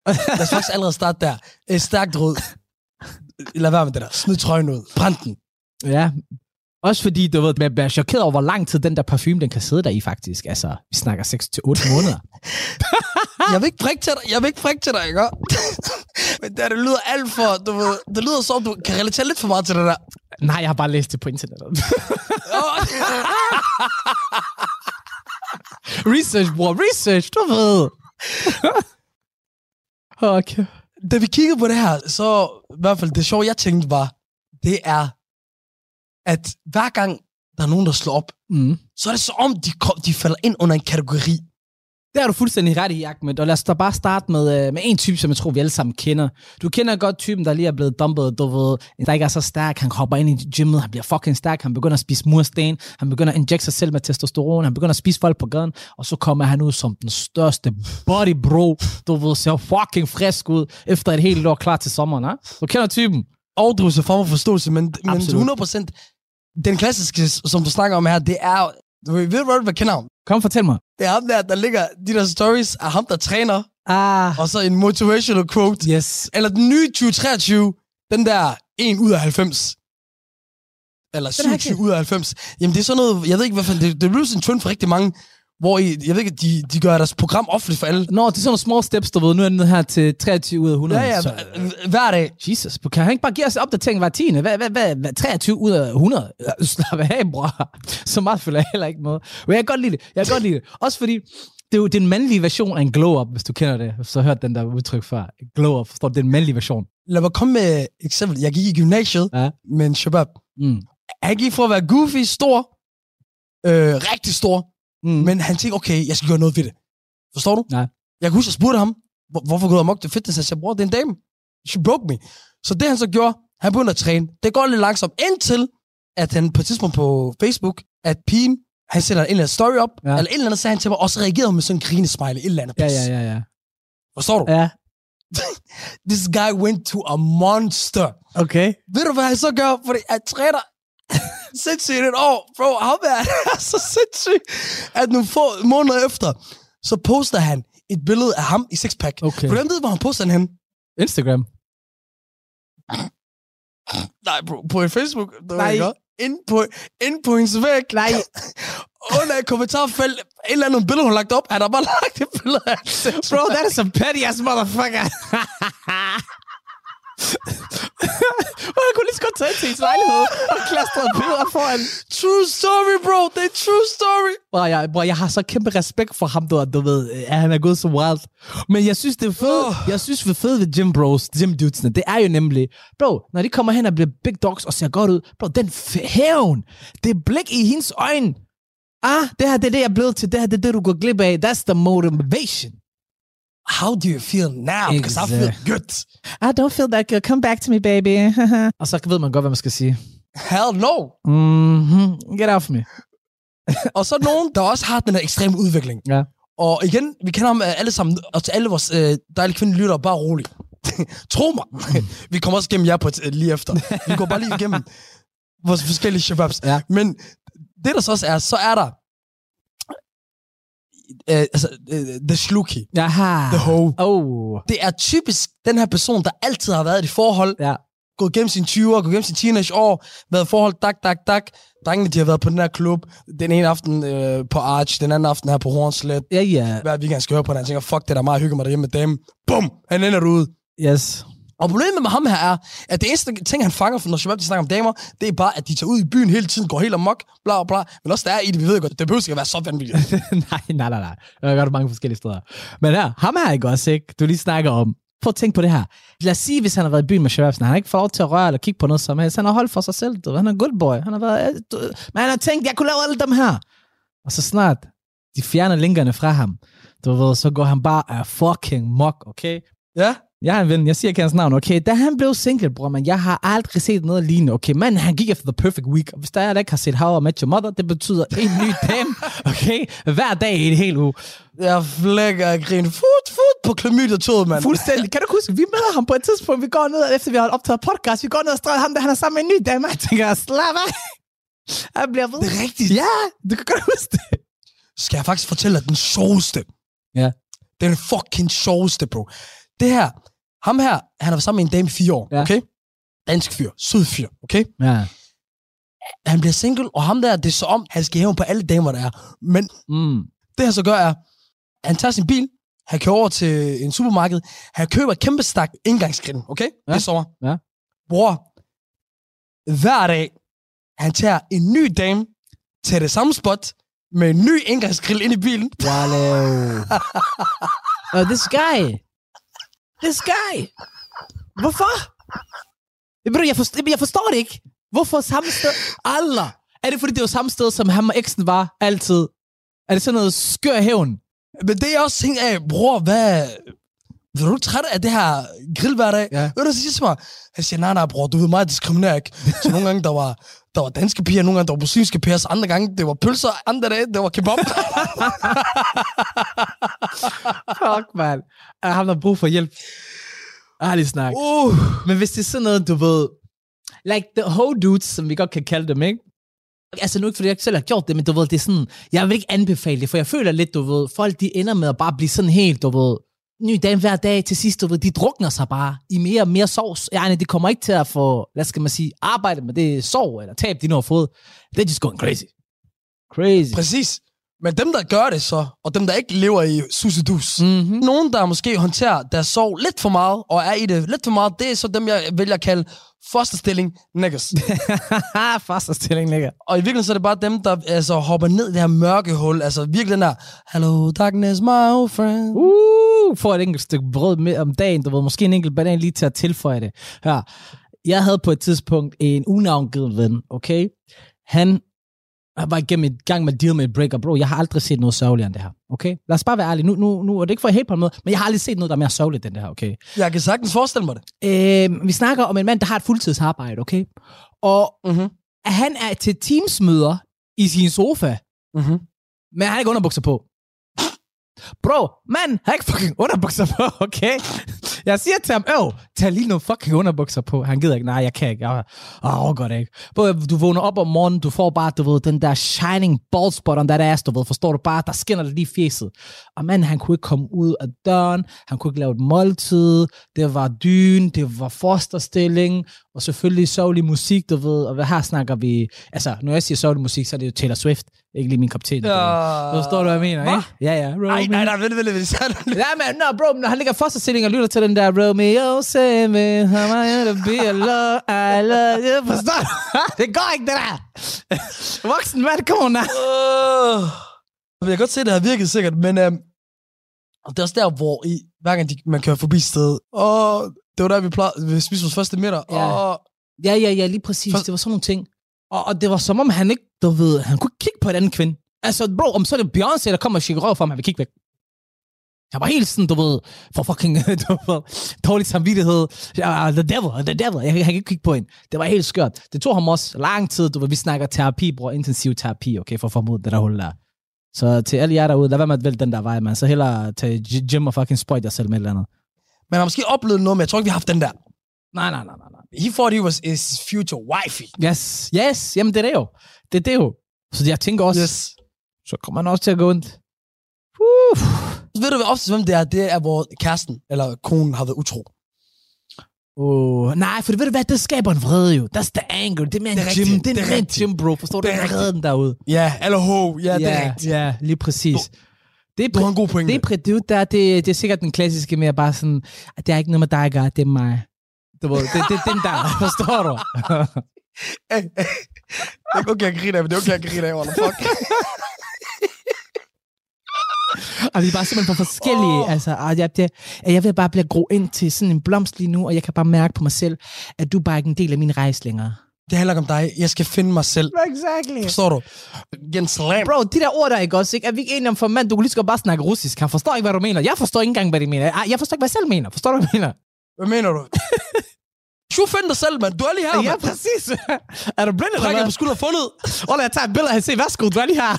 Lad os faktisk allerede starte der. Et stærkt råd. Lad være med det der. Smid trøjen ud. Brænd den.
Ja. Også fordi, du ved, man bliver chokeret over, hvor lang tid den der parfume, den kan sidde der i faktisk. Altså, vi snakker 6-8 måneder.
Jeg vil ikke prikke til dig. Jeg vil ikke prikke til dig, ikke? Men det, det lyder alt for, du ved, det lyder som, du kan relatere lidt for meget til det der.
Nej, jeg har bare læst det på internettet. research, bror, research, du ved. okay.
Da vi kiggede på det her, så i hvert fald det sjove, jeg tænkte var, det er, at hver gang der er nogen, der slår op,
Mm.
så er det så om, de, kom, de falder ind under en kategori.
Det har du fuldstændig ret i, Ahmed. Og lad os da bare starte med, øh, med en type, som jeg tror, vi alle sammen kender. Du kender godt typen, der lige er blevet dumpet, du ved, der ikke er så stærk. Han hopper ind i gymmet, han bliver fucking stærk, han begynder at spise mursten, han begynder at injekte sig selv med testosteron, han begynder at spise folk på gaden, og så kommer han ud som den største body bro, du ved, ser fucking frisk ud, efter et helt år klar til sommeren, ha? Du kender typen.
Overdrivelse form for forståelse, men, men
Absolut.
100% den klassiske, som du snakker om her, det er, du ved, du hvad, hvad kender?
Kom, fortæl mig.
Det er ham der, der ligger de der stories af ham, der træner,
Ah,
og så en motivational quote.
yes.
Eller den nye 2023, den der 1 ud af 90. Eller
Den har jeg
27 ud af 90. Jamen det er sådan noget, jeg ved ikke, hvad fanden, det, det sådan en trend for rigtig mange, hvor I, jeg ved ikke, de, de gør deres program offentligt for alle.
Nå, det er sådan nogle små steps, du ved. Nu er den her til 23 ud af 100.
Ja, ja,
så,
hver- dag.
Jesus, kan han ikke bare give os opdatering hver tiende? Hvad, hvad, hvad, hvad 23 ud af 100? Ja, Slap af, bror. Så meget følger jeg heller ikke med. Men jeg kan godt lide det. Jeg kan godt lide det. Også fordi, det er jo den mandlige version af en glow-up, hvis du kender det. Så hørt den der udtryk før. Glow-up, forstår du? Det er den mandlige version.
Lad mig komme med et eksempel. Jeg gik i gymnasiet
Ja.
med en shabab.
Mm.
Han gik fra at være goofy, stor, øh, rigtig stor,
Mm.
men han tænkte, okay, jeg skal gøre noget ved det. Forstår du?
Ja.
Jeg kan huske, jeg spurgte ham, hvor, hvorfor går du amok til fitness? Jeg sagde, bror, det er en dame. She broke me. Så det han så gjorde, han begyndte at træne. Det går lidt langsomt, indtil at han på et tidspunkt på Facebook, at pigen, han sætter en eller anden story op,
Ja.
eller et eller andet sagde han til mig, og så reagerede hun med sådan en grinesmiley, et eller andet
Ja, ja, ja, ja.
Forstår du?
Ja,
This guy went to a monster.
okay.
Ved du, hvad han så gør? Fordi han træner sindssygt et år. Bro, ham er er så sindssyg, at nogle få måneder efter, så poster han et billede af ham i sixpack.
Okay.
Hvordan ved hvor han poster den hen?
Instagram.
Nej, bro, på Facebook.
Nej.
Ind på, ind på hendes væg.
Nej.
Under et kommentarfelt, et eller andet billede, hun lagt op, han har bare lagt et billede af
Bro, that is a petty ass motherfucker. Og jeg kunne lige så godt tage ind til hendes lejlighed og klastre billeder foran.
True story, bro. Det er true story.
Bror, jeg, bror, jeg har så kæmpe respekt for ham, du, du ved, at han er gået så wild. Men jeg synes, det er fedt.
Åh.
Jeg synes, det er fedt ved gym bros, gym dudesene, det er jo nemlig, bro, når de kommer hen og bliver big dogs og ser godt ud, bro, den hævn, det blik i hendes øjne, ah, det her, det er det, jeg er blevet til, det her, det er det, du går glip af, that's the motivation.
How do you feel now? Because I feel good.
I don't feel that good, come back to me, baby. og så ved man godt, hvad man skal sige.
Hell no.
Mm-hmm. Get out of me.
Og så nogen, der også har den her ekstreme udvikling.
Ja.
Og igen, vi kender ham øh, alle sammen, og til alle vores øh, dejlige kvindelige lyttere, bare rolig. Tro mig. vi kommer også igennem jer på et, øh, lige efter. Vi går bare lige igennem vores forskellige shababs.
Ja.
Men det der så også er, så er der øh, altså, øh, the sluki.
Jaha.
The hoe.
Oh.
Det er typisk den her person, der altid har været i et forhold,
Ja.
gået gennem sine 20'er, gået gennem sine teenageår, været i forhold, dak, dak, dak. Drengene, de har været på den her klub, den ene aften øh, på Arch, den anden aften her på Hornslet.
Ja, ja.
Hver weekend skal høre på den, han tænker, fuck det der meget hygge mig derhjemme med dem. Bum! Han ender ude.
Yes.
Og problemet med ham her er, at det eneste ting, han fanger, når Shabab de snakker om damer, det er bare, at de tager ud i byen hele tiden, går helt amok, bla bla. Men også der er i det, vi ved godt, det behøver ikke at være så vanvittigt.
nej, nej, nej, nej. Der er godt mange forskellige steder. Men her, ham her ikke også, ikke? Du lige snakker om. Prøv at tænke på det her. Lad os sige, hvis han har været i byen med Shababsen, han har ikke fået lov til at røre eller kigge på noget som helst. Han har holdt for sig selv. Du. Han er good boy. Han har været, du, ved. men han har tænkt, jeg kunne lave alle dem her. Og så snart de fjerner linkerne fra ham, du ved, så går han bare af fucking mok, okay?
ja?
Jeg har en ven, jeg siger ikke hans navn, okay? Da han blev single, bror, men jeg har aldrig set noget lignende, okay? Men han gik efter the perfect week. Og hvis der er, der ikke har set How I Met Your Mother, det betyder en ny dame, okay? Hver dag i en hel uge.
Jeg flækker og griner. Fut, fut, på klamydia-toget, mand.
Fuldstændig. Kan du huske, vi møder ham på et tidspunkt, vi går ned, efter vi har optaget podcast, vi går ned og strøger ham, der han er sammen med en ny dame, jeg tænker, slap af. Han bliver ved.
Det er rigtigt.
Ja, du kan godt huske det.
Skal jeg faktisk fortælle dig den sjoveste?
Ja.
Den fucking sjoveste, bro. Det her, ham her, han har været sammen med en dame i fire år,
Ja.
okay? Dansk fyr, sød fyr, okay?
Ja.
Han bliver single, og ham der, det er så om, han skal hæve på alle damer, der er. Men
Mm.
det han så gør er, han tager sin bil, han kører over til en supermarked, han køber et kæmpe stak indgangsgrind, okay? Ja. Det er sommer.
Ja.
Bror, hver dag, han tager en ny dame til det samme spot, med en ny indgangsgrill ind i bilen.
Wow. oh, this guy. This guy. Hvorfor? Bro, jeg, forstår, jeg forstår det ikke. Hvorfor samme sted? Allah. Er det fordi, det var samme sted, som ham og eksen var altid? Er det sådan noget skør hævn?
Men det er også ting af, bror, hvad... Er du træt af det her grill hver dag?
Ja.
Ved du, så siger til mig? Han siger, nej, nej, bror, du ved mig, diskriminerer ikke. Så nogle gange, der var, der var danske piger, nogle gange, der var muslimske piger, så andre gange, det var pølser, andre dage, det var kebab.
Fuck, man. Jeg har brug for hjælp. Ærlig snak.
uh.
Men hvis det er sådan noget, du ved... Like the whole dudes, som vi godt kan kalde dem, ikke? Altså nu ikke, fordi jeg ikke selv har gjort det, men du ved, det er sådan... Jeg vil ikke anbefale det, for jeg føler lidt, du ved... Folk, de ender med at bare blive sådan helt, du ved... Ny dag hver dag til sidst, du ved, de drukner sig bare i mere og mere sovs. Ja, de kommer ikke til at få, hvad skal man sige, arbejde med det sov eller tab, de nu har fået. They're just going crazy. Crazy.
Præcis. Men dem, der gør det så, og dem, der ikke lever i susedus, mm.
Mm-hmm.
nogen, der måske håndterer deres sorg lidt for meget, og er i det lidt for meget, det er så dem, jeg vælger at kalde fosterstilling niggas.
Faster stilling ligger.
og i virkeligheden så er det bare dem, der altså, hopper ned i det her mørke hul. Altså virkelig den der, hello darkness, my old friend.
Uh, får et enkelt stykke brød med om dagen, du ved, måske en enkelt banan lige til at tilføje det. Her. Jeg havde på et tidspunkt en unavngivet ven, okay? Han var igennem et gang med at deal med et breakup, bro. Jeg har aldrig set noget sørgeligere end det her, okay? Lad os bare være ærlige. Nu, nu, nu er det ikke for helt på en måde, men jeg har aldrig set noget, der er mere sørgeligt end det her, okay?
Jeg kan sagtens forestille mig det.
Øh, vi snakker om en mand, der har et fuldtidsarbejde, okay? Og
Mm-hmm.
han er til teamsmøder i sin sofa,
Mm-hmm.
men han har ikke underbukser på. Bro, mand har ikke fucking underbukser på, okay? Jeg siger til ham, øv, tag lige nogle fucking underbukser på. Han gider ikke, nej, jeg kan ikke. Jeg åh, godt ikke. Du vågner op om morgenen, du får bare, du ved, den der shining bald spot on that ass, du ved, forstår du bare, der skinner det lige fjeset. Og mand, han kunne ikke komme ud af døren, han kunne ikke lave et måltid, det var dyn, det var fosterstilling, og selvfølgelig sørgelig musik, du ved, og hvad her snakker vi, altså, når jeg siger sørgelig musik, så er det jo Taylor Swift, ikke lige min kop te. ved. Forstår du, hvad jeg mener,
Hvad?
ikke? Ja, ja.
Ej,
Romeo.
nej, nej, vent, vent, vent.
Ja, men no, bro, når han ligger fosterstilling og lytter til den der Romeo, say me, how am I to be alone, I love you. Forstår du? det går ikke, det der. Voksen mand, kom on.
Øh. Jeg kan godt se, at det har virket sikkert, men øhm, det er også der, hvor i, hver gang de, man kører forbi stedet, og det var der, vi plejede, vi spiste vores første middag,
Ja.
og
Ja, ja, ja, lige præcis.
For-
Det var sådan nogle ting. Og, og det var som om, han ikke, du ved, han kunne kigge på en anden kvinde. Altså, bro, om så er det Beyoncé, der kommer og shikker røv for ham, han vil kigge væk. Jeg var helt sådan, du ved, for fucking, du ved, dårlig samvittighed. Ja, the devil, the devil. Jeg, jeg kan ikke kigge på hende. Det var helt skørt. Det tog ham også lang tid, du ved, vi snakker terapi, bror, intensiv terapi, okay, for at få mod det der hul der. Så til alle jer derude, lad være med at vælge den der vej, man. Så hellere tage gy- gym og fucking sprøjt jer selv med et eller andet.
Man har måske oplevet noget, men jeg tror ikke, vi har haft den der.
Nej, nej, nej, nej, nej.
He thought he was his future wifey.
Yes, yes, jamen det er det jo. Det er det jo. Så jeg tænker også,
Yes.
så kommer man også til at gå ondt. Uh.
Ved du, hvad oftest, hvem det er? Det er, hvor kæresten eller konen har været utro.
Oh, nej, for ved du hvad, det skaber en vrede jo. That's the anger. Det er mere en
Det er
gym.
rigtigt,
Det er
det er
en gym, bro. Forstår du?
Det er
vreden derude.
Ja, eller ho. Ja, det er rigtigt.
ja, lige præcis. Det er,
Du har en god pointe.
det er, præ- det, er, der, det, det er sikkert den klassiske med at bare sådan, at det er ikke noget med dig, gør, det er mig. Du ved, det, det, det er den der, forstår du?
Det er ikke okay, jeg griner af, men det er okay, jeg griner af, fuck.
Og vi er bare simpelthen for forskellige. Oh. Altså, og jeg, det, jeg vil bare blive gro ind til sådan en blomst lige nu, og jeg kan bare mærke på mig selv, at du bare ikke er en del af min rejse længere.
Det handler ikke om dig. Jeg skal finde mig selv.
Exactly.
Forstår du? Gen slam.
Bro, de der ord der, ikke også? Ikke? Er vi ikke enige om for mand, du kan lige så godt bare snakke russisk. Han forstår ikke, hvad du mener. Jeg forstår ikke engang, hvad de mener. Ej, Jeg forstår ikke, hvad jeg selv mener. Forstår du, hvad jeg mener?
Hvad mener du? Du find dig selv, mand. Du er lige her,
Ja,
mand.
præcis. er du blind eller hvad?
på skulder fundet.
Hold jeg tager et billede af, se, værsgo, du er lige her.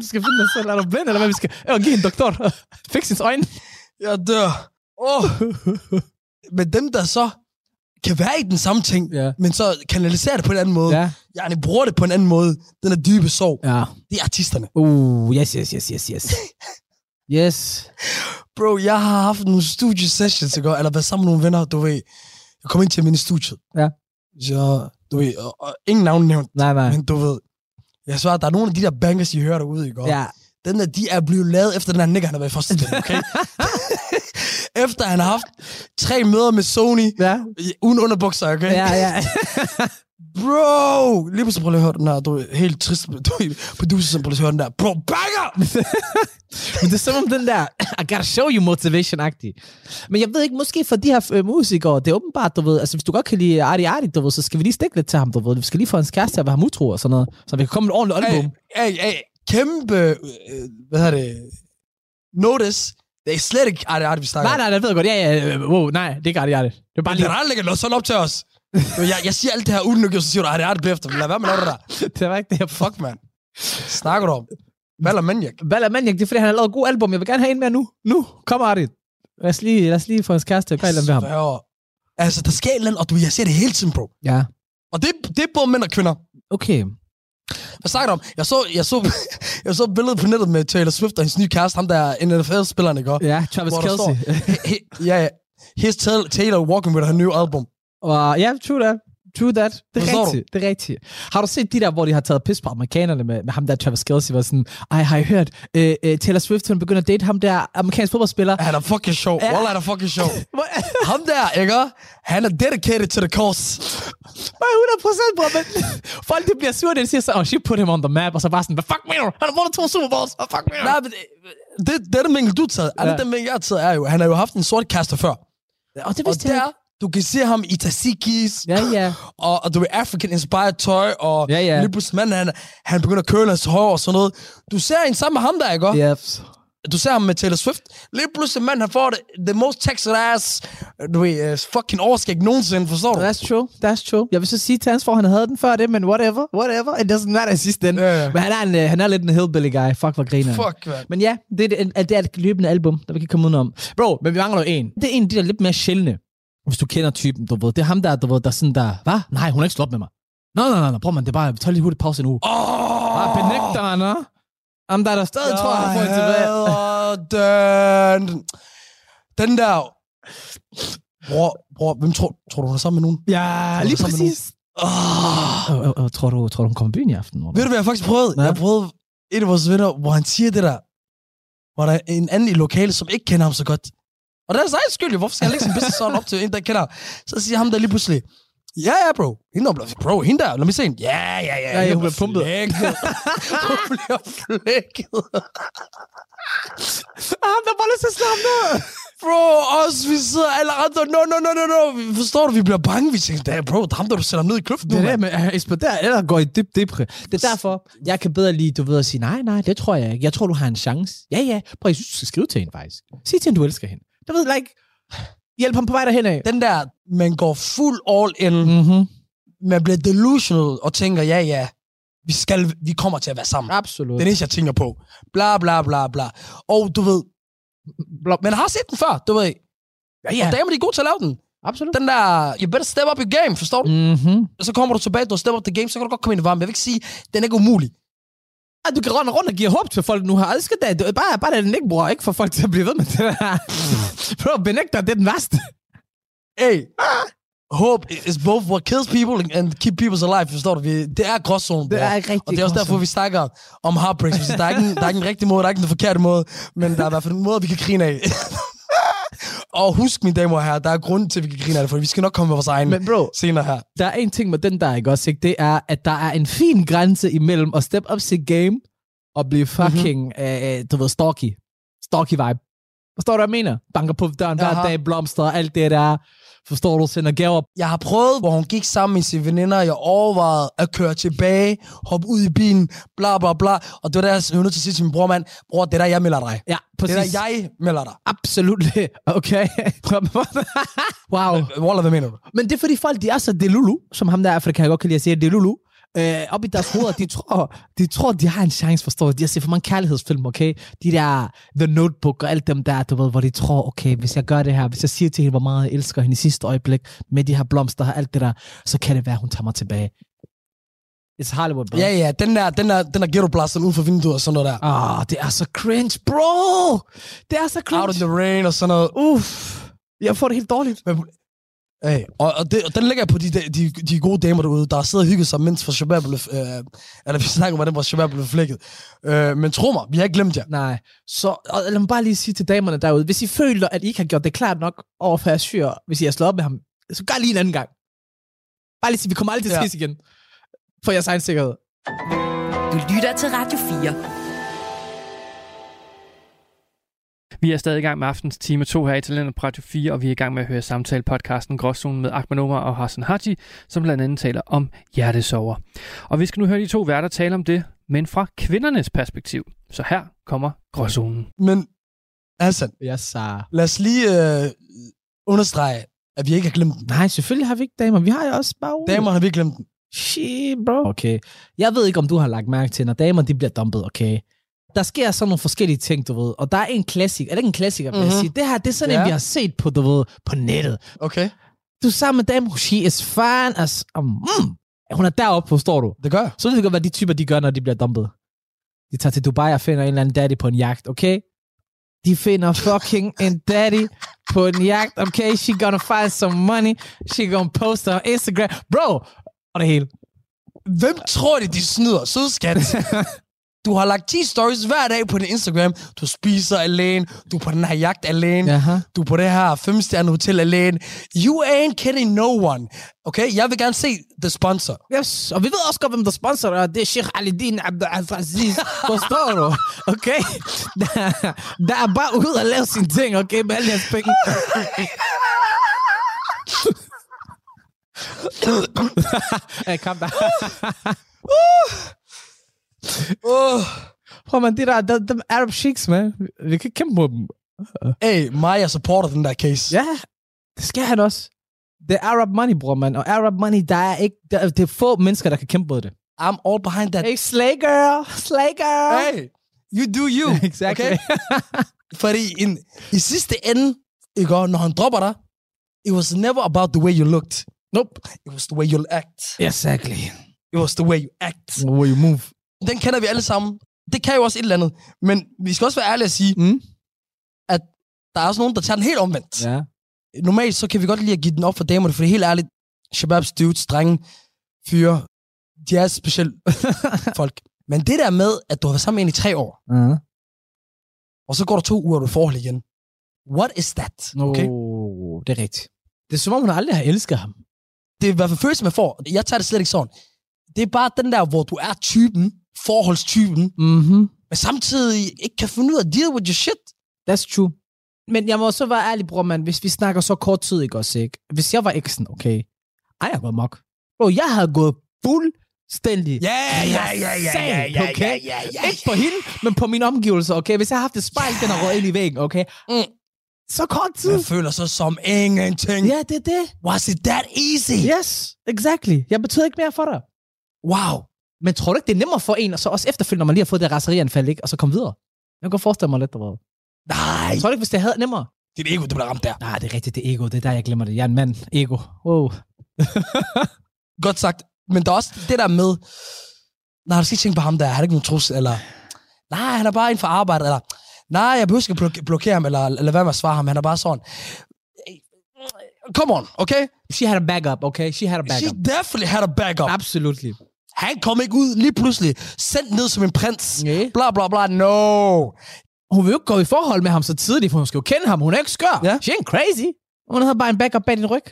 Du skal finde dig selv. Er du blind, eller hvad vi skal? Jeg give en doktor. Fix hans øjne.
Jeg dør. Oh. Men dem, der så kan være i den samme ting,
Ja.
men så kanaliserer det på en anden måde.
Ja.
Jeg bruger det på en anden måde. Den er dybe sorg.
Ja.
Det er artisterne.
Uh, yes, yes, yes, yes, yes. Yes.
Bro, jeg har haft nogle studiesessions, ikke? eller været sammen med nogle venner, du ved. Jeg kom ind til mine studiet.
Ja.
Så, du ved, og, og ingen navn nævnt,
Nej, nej.
men du ved. Jeg svarer, der er nogle af de der bangers, I hører derude, ikke?
Ja.
Den der, de er blevet lavet efter den her nigger, han har været i første okay? efter han har haft tre møder med Sony,
Ja.
uden underbukser, okay?
Ja, ja.
Bro! Lige pludselig prøv lige at høre den her, du er helt trist, du er producer, som prøv lige at høre den der. Bro, banger!
Men det er som om den der, I gotta show you motivation-agtig. Men jeg ved ikke, måske for de her øh, musikere, det er åbenbart, du ved, altså hvis du godt kan lide Arti Arti, du ved, så skal vi lige stikke lidt til ham, du ved. Vi skal lige få hans kæreste til at være ham utro og sådan noget, så vi kan komme med et ordentligt album.
Hey, hey, hey, kæmpe, øh, hvad hedder det, notice, det er slet ikke Arti Arti, vi snakker
Nej, nej, det ved jeg godt. Ja, ja, øh, wow, nej, det er ikke Arti Arti. Det er bare lige,
det er aldrig noget sådan op til os. Jeg, jeg siger alt det her uden lykke, og så siger du, Arti Arti bagefter. Lad være med det der.
det var ikke det, jeg
Fuck, man. Snakker du om? Valder Maniac.
Balla Maniac, det er fordi, han har lavet et god album. Jeg vil gerne have en mere nu. Nu, kom Arti. Lad os lige, lad os lige få hans kæreste at gøre ved ham.
Sværger. Altså, der sker et eller andet, og du, jeg ser det hele tiden, bro.
Ja.
Og det, det er både mænd og kvinder.
Okay.
Hvad snakker du om? Jeg så, jeg så, jeg så et billede på nettet med Taylor Swift og hendes nye kæreste, ham der er NFL-spilleren, ikke?
Ja, Travis Kelsey.
He- he- Ja, ja. Here's Taylor, walking with her new album.
Og ja, true that. True that. Det er rigtigt. Det er rigtigt. Har du set de der, hvor de har taget pis på amerikanerne med, med ham der Travis Kelsey, var sådan, ej, har I hørt, øh, øh, Taylor Swift, hun begynder at date ham der amerikansk fodboldspiller.
Han er fucking sjov.
Ja.
Wallah, han er fucking sjov. Ham der, ikke? Han er dedicated to the cause.
Bare 100 procent, bror, men folk de bliver sure, de siger så, oh, she put him on the map, og så bare sådan, hvad fuck mener du? Han har vundet to Super Bowls, hvad fuck mener du?
Nej, men det, det, er den vinkel, du har taget. Andet
Ja.
den vinkel, jeg har taget, er jo, han har jo haft en sort kaster før.
Og det
Og
vidste jeg
der, du kan se ham i tzatzikis,
Ja, ja.
og, og du er African-inspired tøj, og
Ja, ja.
lige pludselig manden, han, han begynder at køle hans hår og sådan noget. Du ser en sammen med ham der, ikke?
Yep.
Du ser ham med Taylor Swift. Lige pludselig, mand, han får det, the most Texas ass, du ved, uh, fucking overskæg nogensinde, forstår du?
That's true, that's true. Jeg vil så sige til hans for, han havde den før det, men whatever, whatever. It doesn't matter ende.
Ja, ja.
Men han er, en, øh, han er lidt en hillbilly guy. Fuck, hvor griner.
Fuck, man.
Men ja, det er, det, det er et løbende album, der vi kan komme udenom. Bro, men vi mangler jo en. Det er en af de der lidt mere sjældne. Hvis du kender typen, du ved. Det er ham der, du ved, der er sådan der, hvad? Nej, hun har ikke slået op med mig. Nej, nej, nej, nej, prøv man, det er bare, tag lige hurtigt pause nu.
Åh!
Bare benægter han, hva'? Ham der, der stadig tror, han får en tilbage.
den. Den der... Bror, bror, hvem tror, tror du, hun er sammen med nogen?
Ja, lige
sammen med
præcis.
Oh.
Oh, oh, oh, tror, du, tror du, hun kommer i byen i aften? Eller?
Ved du, hvad jeg faktisk prøvede?
Ja.
Jeg prøvede et af vores venner, hvor han siger det der. Hvor der er en anden i lokalet, som ikke kender ham så godt. Og det er hans egen skyld. Hvorfor skal han lægge sin business sådan op til en, der kender ham? Så siger ham der lige pludselig, ja, ja, bro. Hende der blev, bro, hende der, lad mig se hende. Ja, ja, ja.
Ja, hun
blev
bliver pumpet.
hun bliver flækket.
Ah, der var lyst til at ham ned.
Bro, os, vi sidder alle andre, no, no, no, no, no. Forstår du, vi bliver bange. Vi tænker, "Damn, bro, ham, der du sætter ham ned i kløften nu,
Det er det
mand."
med at eksplodere, eller går i dyb depre. Det er derfor, jeg kan bedre lide, du ved, at sige, nej, nej, det tror jeg ikke. Jeg tror, du har en chance. Ja, ja. Prøv, jeg synes, du skal skrive til hende, faktisk. Sig til hende, du elsker hende. Du ved, like, hjælp ham på vej derhen af.
Den der, man går fuld all in.
Mm-hmm.
man bliver delusional og tænker, ja, ja, vi, skal, vi kommer til at være sammen.
Absolut.
Det er det jeg tænker på. Bla, bla, bla, bla. Og du ved,
Blop.
man har set den før, du ved.
Ja, ja.
Og damer, de er gode til at lave den.
Absolut.
Den der, you better step up your game, forstår du?
Mm-hmm.
Så kommer du tilbage, du har step up the game, så kan du godt komme ind i varmen. Jeg vil ikke sige, den er ikke umulig.
Ja, du kan runde rundt og give håb til folk nu har elsket er bare, bare det, den ikke bruger, ikke for folk til at blive ved med det der. Prøv at benægte dig, det er den værste.
Hey, hope is both what kills people and keep people alive, forstår du? Vi, det er gråzone,
Det er rigtig
Og det er også derfor, vi snakker om heartbreaks. Der er, ikke en, der er ikke en rigtig måde, der er ikke en forkert måde, men der er i hvert fald en måde, vi kan grine af. og husk, mine damer og herrer, der er grund til, at vi kan grine af det, for vi skal nok komme med vores egen
Men bro,
senere her.
der er en ting med den der, ikke også, ikke? Det er, at der er en fin grænse imellem at step up sit game og blive fucking, mm-hmm. øh, du ved, stalky. Stalky vibe. Forstår du, hvad jeg mener? Banker på døren hver
Aha.
dag, blomster alt det der. Forstår du, sender gaver.
Jeg har prøvet, hvor hun gik sammen med sine veninder, jeg overvejede at køre tilbage, hoppe ud i bilen, bla bla bla. Og det var der, jeg var nødt til at sige til min bror, mand, bror, det er der, jeg melder dig.
Ja,
Det er
præcis.
der, jeg melder dig.
Absolut. Okay. wow.
Wallah, hvad mener du?
Men det er fordi folk, de er så delulu, som ham der, det kan jeg godt kan lide at sige, delulu, øh, op i deres hoveder, de tror, de tror, de har en chance, forstår? De har set for mange kærlighedsfilm, okay? De der The Notebook og alt dem der, du ved, hvor de tror, okay, hvis jeg gør det her, hvis jeg siger til hende, hvor meget jeg elsker hende i sidste øjeblik, med de her blomster og alt det der, så kan det være, hun tager mig tilbage. It's Hollywood, bro.
Ja, ja, den der, den der, den der ghetto-blaster uden for vinduet og sådan noget der.
Ah, det er så cringe, bro! Det er så cringe.
Out of the rain og sådan noget.
Uff. Jeg får det helt dårligt.
Men, hey, og, og, det, og den lægger jeg på de, de, de gode damer derude, der sidder og hygget sig, mens for Shabab blev, øh, eller vi snakker om, hvordan vores Shabab blev flækket. Øh, men tro mig, vi har ikke glemt jer.
Nej. Så og lad mig bare lige sige til damerne derude, hvis I føler, at I ikke har gjort det klart nok over for jeres fyr, hvis I har slået op med ham, så gør lige en anden gang. Bare lige sige, vi kommer aldrig til at
Ja.
skis igen. For jeres egen sikkerhed.
Du lytter til Radio 4.
Vi er stadig i gang med aftens time 2 her i Talenter på Radio 4, og vi er i gang med at høre samtale-podcasten Gråzonen med Ahmed Omar og Hassan Haji, som blandt andet taler om hjertesover. Og vi skal nu høre de to værter tale om det, men fra kvindernes perspektiv. Så her kommer Gråzonen.
Men, Hassan,
Yes, sir.
lad os lige øh, understrege, at vi ikke har glemt den.
Nej, selvfølgelig har vi ikke damer. Vi har jo også bare
Damer har vi ikke glemt den.
Shit, bro. Okay. Jeg ved ikke, om du har lagt mærke til, når damer de bliver dumpet, okay? Der sker sådan nogle forskellige ting, du ved. Og der er en klassik. Er det ikke en klassiker, vil jeg
Mhm.
sige? Det her, det er sådan en,
Ja.
vi har set på, du ved, på nettet.
Okay,
Du er sammen med dem, she is fine as... Mm. Hun er deroppe, forstår du?
det gør.
Så ved du godt, hvad de typer, de gør, når de bliver dumpet. De tager til Dubai og finder en eller anden daddy på en jagt, okay? De finder fucking en daddy på en jagt, okay? She gonna find some money. She gonna post on Instagram. Bro! Og det hele.
Hvem tror de, de snyder? Sød skat. Du har lagt 10 stories hver dag på din Instagram. Du spiser alene. Du er på den her jagt alene.
Jaha.
Du er på det her femstjerne hotel alene. You ain't kidding no one. Okay? Jeg vil gerne se the sponsor.
Yes, og vi ved også godt, hvem der sponsorer det. Det er Sheikh Ali Din Abdelaziz. Forstår du? Okay? Der, der er bare ud og lave sine ting, okay? Med alle jeres penge. hey, kom der.
Oh.
Prøv man, det der, de, de Arab Sheiks, man. Vi kan kæmpe mod dem.
Hey, Maja supporter den der case.
Ja, det skal han også. Det er Arab money, bror, man. Og Arab money, der er ikke... Der, er- det er få mennesker, der kan kæmpe mod det.
I'm all behind that.
Hey, slay girl. Slay girl.
Hey, you do you.
Exactly.
Okay? Fordi in, i sidste ende, ikke, når han dropper dig, it was never about the way you looked. Nope. It was the way you act.
Exactly.
It was the way you act.
The way you move.
Den kender vi alle sammen. Det kan jo også et eller andet. Men vi skal også være ærlige at sige,
Mm.
at der er også nogen, der tager den helt omvendt.
Ja.
Normalt så kan vi godt lide at give den op for damerne, for det er helt ærligt, Shababs dudes, drenge, fyre, de er specielt folk. Men det der med, at du har været sammen med en i tre år,
Uh-huh.
og så går der to uger, og du får forhold igen. What is that? Okay?
Oh, det er rigtigt. Det er som om, hun aldrig har elsket ham.
Det er i hvert fald følelsen, man får. Jeg tager det slet ikke sådan. Det er bare den der, hvor du er typen, forholdstypen,
Mhm.
men samtidig ikke kan finde ud af at deal with your shit.
That's true. Men jeg må så være ærlig, bror, man. Hvis vi snakker så kort tid, ikke også, ikke? Hvis jeg var eksen, okay? Ej, jeg gået mok. Bro, jeg havde gået fuldstændig.
Ja, ja, ja, ja, ja, ja,
okay?
ja, ja, ja.
Ikke på hende, men på mine omgivelser, okay? Hvis jeg har haft et spejl, den har røget ind i væggen, okay?
Mm.
Så kort tid.
Man føler sig som ingenting.
Ja, det er det.
Was it that easy?
Yes, exactly. Jeg betyder ikke mere for dig.
Wow.
Men tror du ikke, det er nemmere for en, og så også efterfølgende, når man lige har fået det raserianfald, ikke? Og så komme videre? Jeg kan godt forestille mig lidt, der var.
Nej.
Tror du ikke, hvis det havde nemmere?
Dit ego, det bliver ramt der.
Nej, det er rigtigt, det er ego. Det er der, jeg glemmer det. Jeg er en mand. Ego. Wow.
Godt sagt. Men der er også det der med, nej, du skal ikke tænke på ham der, han er ikke nogen trus, eller nej, han er bare en for arbejde, eller nej, jeg behøver ikke blok- blokere ham, eller, eller hvad med at svare ham, han er bare sådan. Come on, okay?
She had a backup, okay? She had a
She
backup.
definitely had a backup.
Absolutely.
Han kom ikke ud lige pludselig, sendt ned som en prins.
Nej.
Bla, bla, bla, no.
Hun vil jo ikke gå i forhold med ham så tidligt, for hun skal jo kende ham. Hun er ikke skør.
Ja.
She ain't crazy. Hun havde bare en backup bag din ryg.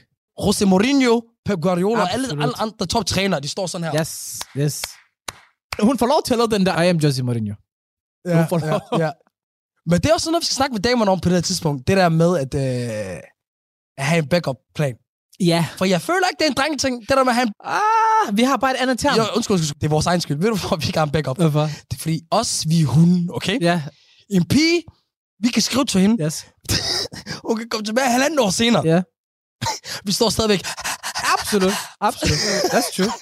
Jose Mourinho, Pep Guardiola, og alle, alle andre toptrænere, de står sådan her.
Yes, yes. Hun får lov til at lave den der, I am Jose Mourinho.
Ja,
Hun får lov.
ja, ja. Men det er også noget, vi skal snakke med damerne om på det her tidspunkt. Det der med at, øh, at have en backup-plan.
Ja.
For jeg føler ikke, det er en drengeting. Det der med en...
Ah, vi har bare et andet term.
Jo, undskyld, undskyld, det er vores egen skyld. Ved du, hvor vi ikke har en backup?
Hvorfor?
Det er fordi os, vi er hunde, okay?
Ja,
En pige, vi kan skrive til hende.
yes.
Hun kan komme tilbage halvanden år senere.
Ja.
Vi står stadigvæk.
Absolut. Absolut. That's true.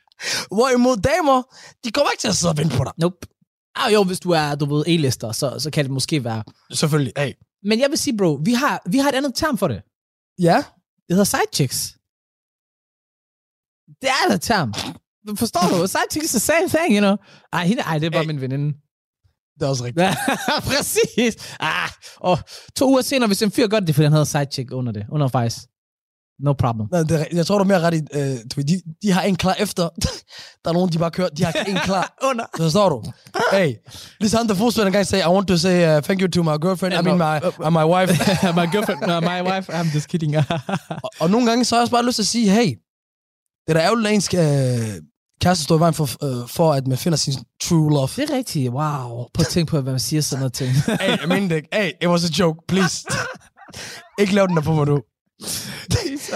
Hvorimod damer, de kommer ikke til at sidde og vente på dig.
Nope. Ah, jo, hvis du er, du ved, A-lister, så, så kan det måske være.
Selvfølgelig. Hey.
Men jeg vil sige, bro, vi har, vi har et andet term for det.
Ja.
Det hedder side chicks. Det er et term. Forstår du? Side chicks is the same thing, you know. Ej, hende, ej det er bare
Hey.
min veninde.
Det er også rigtigt.
Præcis. Ah, og to uger senere, hvis en fyr gør det, er, fordi han havde side chick under det. Under faktisk. No problem.
Nej, det er, jeg tror, du er mere ret i, øh, de, de har en klar efter. der er nogen, de bare kører, de har en klar.
under.
Så forstår du? Hey, han der fodspiller engang sagde, I want to say uh, thank you to my girlfriend, I mean my, uh, my wife.
my girlfriend, no, my wife, I'm just kidding.
og, og nogle gange, så har jeg også bare lyst til at sige, hey, det er da ærgerligt, at ens øh, kæreste står i vejen for, øh, for, at man finder sin true love.
det er rigtigt. Wow. At tænke på, hvad man siger sådan noget ting.
hey, jeg mener det ikke. Hey, it was a joke, please. ikke lav den der på mig, du.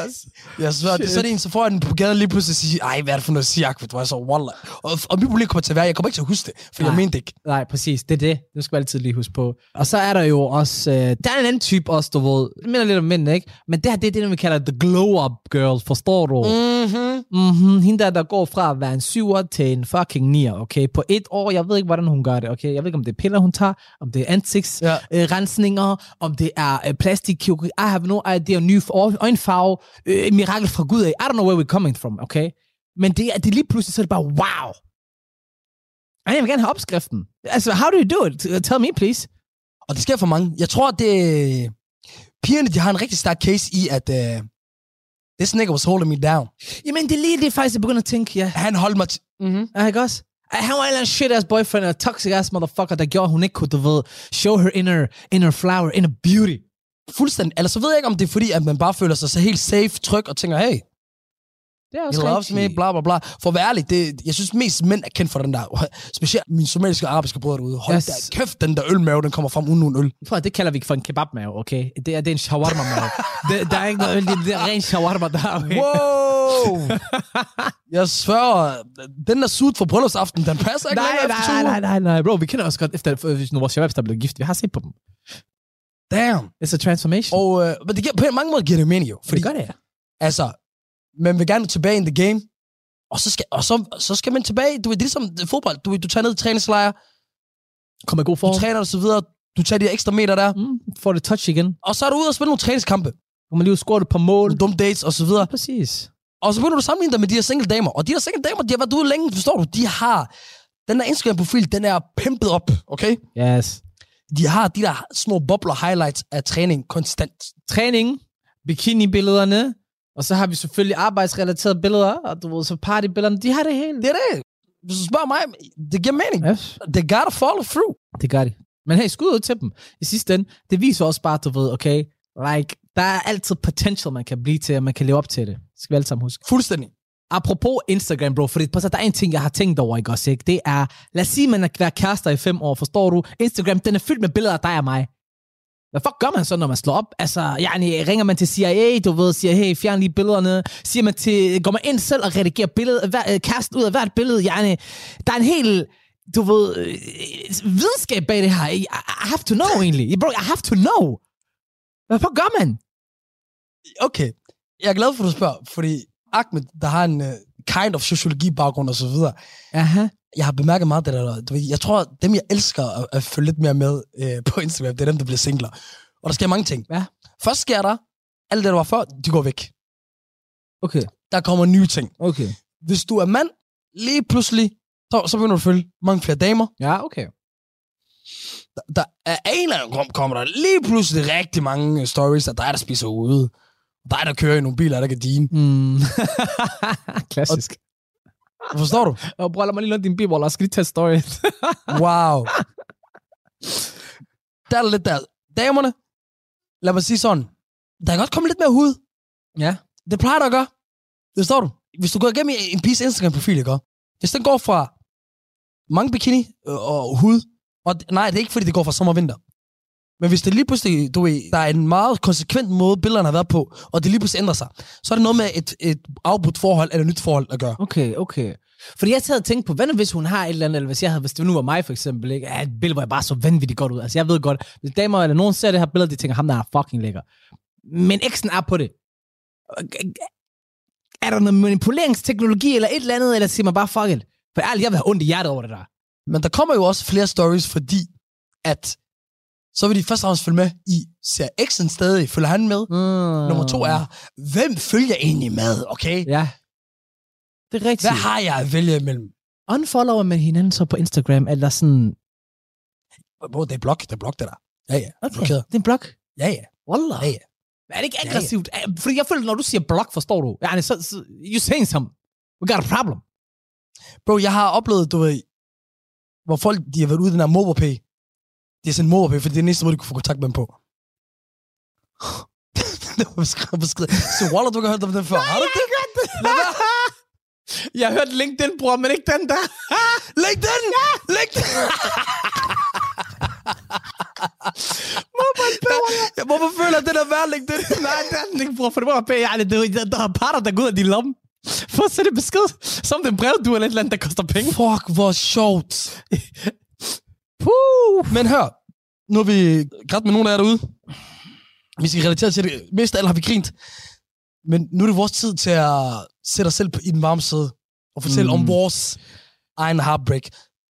Jesus.
Jeg svær, det, så er det en, så får jeg den på gaden lige pludselig og siger, ej, hvad er det for noget siak, hvor jeg så, wallah. Og, og mit problem kommer til at være, jeg kommer ikke til at huske det, for jeg
Nej.
mente det ikke.
Nej, præcis. Det er det. Det skal man altid lige huske på. Og så er der jo også... Øh, der er en anden type også, du ved. Det minder lidt om mænd, ikke? Men det her, det er det, vi kalder the glow-up girl. Forstår du?
Mm-hmm.
Mm-hmm. Hende der, der går fra at være en syver til en fucking nier, okay? På et år, jeg ved ikke, hvordan hun gør det, okay? Jeg ved ikke, om det er piller, hun tager, om det er ansigtsrensninger,
Ja.
øh, rensninger, om det er øh, plastikkirurgi. I have no idea, ny øj- øjenfarve, øh, mirakel fra Gud af. I don't know where we're coming from, okay? Men det, er- det er lige pludselig, så er det bare, wow! Ej, Jeg vil gerne have opskriften. Altså, how do you do it? Tell me, please.
Og det sker for mange. Jeg tror, det pigerne, de har en rigtig stærk case i, at uh, this nigga was holding me down.
Jamen, det er lige det, faktisk, jeg begynder at tænke, ja.
Han holdt mig... Mm-hmm.
Ja, ikke også? Han var en eller anden shit-ass boyfriend, og toxic-ass motherfucker, der gjorde, at hun ikke kunne, du ved, show her inner, inner flower, inner beauty.
Fuldstændig. Eller så ved jeg ikke, om det er fordi, at man bare føler sig så helt safe, tryg, og tænker, hey,
Det er
he
også
loves me, bla bla bla. For at være ærlig, det, jeg synes mest mænd er kendt for den der, specielt min somaliske og arabiske brødre derude. Hold
Yes.
da kæft, den der ølmave, den kommer frem uden nogen øl.
At- det kalder vi for en kebabmave, okay? Det er, det er en shawarma-mave. det, der er ikke noget, det, det er ren shawarma der, okay?
Wow! jeg sværger, den der sud for bryllupsaften, den passer ikke
Nej, nej, nej, nej, nej, bro, vi kender også godt efter, for- nu vores shababs, der er blevet gift. Vi har set på dem.
Damn.
It's a transformation.
Og, øh, men det giver, på mange måder giver det mening jo.
Fordi, det gør det, ja.
altså, man vil gerne tilbage in the game, og så skal, og så, så skal man tilbage, du ved, det er ligesom fodbold, du, du tager ned i træningslejr,
Kom i god
du
form.
træner og så videre, du tager de her ekstra meter der,
Mm, får det touch igen.
og så er du ude og spille nogle træningskampe,
Kommer lige ud og score det på mål.
dumme dates og så videre,
Præcis.
og så begynder du at sammenligne dig med de her single damer, og de her single damer, de har været ude længe, forstår du, de har, den der Instagram-profil, den er pimpet op, okay?
Yes.
De har de der små bobler highlights af træning konstant.
Træning, bikini-billederne, og så har vi selvfølgelig arbejdsrelaterede billeder, og du ved, så partybillederne, de har det hele.
Det er det. Hvis du spørger mig, det giver mening.
Yes.
They gotta follow through.
Det gør de. Men hey, skud ud til dem. I sidste ende, det viser også bare, du ved, okay, like, der er altid potential, man kan blive til, og man kan leve op til det. Det skal vi alle sammen huske.
Fuldstændig.
Apropos Instagram, bro, fordi på der er en ting, jeg har tænkt over, ikke også, ikke? Det er, lad os sige, man har været kærester i fem år, forstår du? Instagram, den er fyldt med billeder af dig og mig. Hvad fuck gør man så, når man slår op? Altså, yani, ringer man til CIA, du ved, siger, hey, fjern lige billederne. Siger man til, går man ind selv og redigerer billede, hver, øh, ud af hvert billede? Yani, der er en hel, du ved, øh, videnskab bag det her. I, I have to know, egentlig. Bro, I have to know. Hvad fuck gør man?
Okay. Jeg er glad for, at du spørger, fordi Ahmed, der har en uh, kind of sociologi-baggrund og så videre,
Aha.
jeg har bemærket meget det der. Du ved, jeg tror, dem jeg elsker at, at følge lidt mere med øh, på Instagram, det er dem, der bliver singler. Og der sker mange ting.
Ja.
Først sker der, alt det, der var før, de går væk.
Okay,
Der kommer nye ting.
okay.
Hvis du er mand, lige pludselig, så, så begynder du at følge mange flere damer.
Ja, okay.
Der, der er en eller anden kommer der lige pludselig rigtig mange stories, at der er, der spiser ude. Er, der kører i nogle biler, der kan dine.
Mm. Klassisk.
Forstår du?
Og bror, lad mig lige låne din bibel, og skal lige tage story.
Wow. Der er lidt der. Damerne, lad mig sige sådan, der kan godt komme lidt mere hud.
ja.
Det plejer der at gøre. Det står du. Hvis du går igennem en piece Instagram-profil, ikke? Hvis den går fra mange bikini øh, og hud, og nej, det er ikke fordi, det går fra sommer og vinter. Men hvis det lige pludselig, du ved, der er en meget konsekvent måde, billederne har været på, og det lige pludselig ændrer sig, så er det noget med et, et afbrudt forhold eller et nyt forhold at gøre.
Okay, okay. Fordi jeg havde tænkt på, hvad nu hvis hun har et eller andet, eller hvis, jeg havde, hvis det nu var mig for eksempel, ikke? Ja, et billede, hvor jeg bare så vanvittigt godt ud. Altså jeg ved godt, hvis damer eller nogen ser det her billede, de tænker, ham der er fucking lækker. Men eksen er på det. er der noget manipuleringsteknologi eller et eller andet, eller siger man bare, fuck it. For ærligt, jeg vil have ondt i hjertet over det der.
Men der kommer jo også flere stories, fordi at så vil de først og fremmest følge med i, ser X'en stadig, følger han med?
Mm.
Nummer to er, hvem følger egentlig med, okay?
Ja. Det er rigtigt.
Hvad har jeg at vælge imellem?
Unfollower med hinanden så på Instagram, eller sådan...
Bro, det er blok, det er blok, det der. Ja, ja.
Okay,
Blokeret.
det er en blog.
Ja, ja.
Wallah.
Ja, ja.
Men er det ikke aggressivt? Ja, Fordi jeg føler, når du siger blog, forstår du? Ja, så, så, you saying something. We got a problem.
Bro, jeg har oplevet, du ved, hvor folk, de har været ude i den her MobilePay. De har sendt MobilePay, for det er eneste måde, de kunne få kontakt med dem på. det var beskrevet, beskrevet. Så Waller, du har hørt om den før. Har du det?
Jeg har hørt LinkedIn, bror, men ikke den der.
LinkedIn! LinkedIn! Jeg hvorfor føler jeg, den er værd, LinkedIn?
Nej, det er den ikke, bror, for det var ja, det, det, der er parter, der går ud af din lomme. For at sætte besked, som den brev, du eller et eller andet, der koster penge.
Fuck, hvor sjovt.
Puh.
Men hør, nu er vi grædt med nogle af jer derude. Vi skal relatere til det. Mest af alt har vi grint. Men nu er det vores tid til at sætte os selv på- i den varme sæde og fortælle
Mm.
om vores egen heartbreak.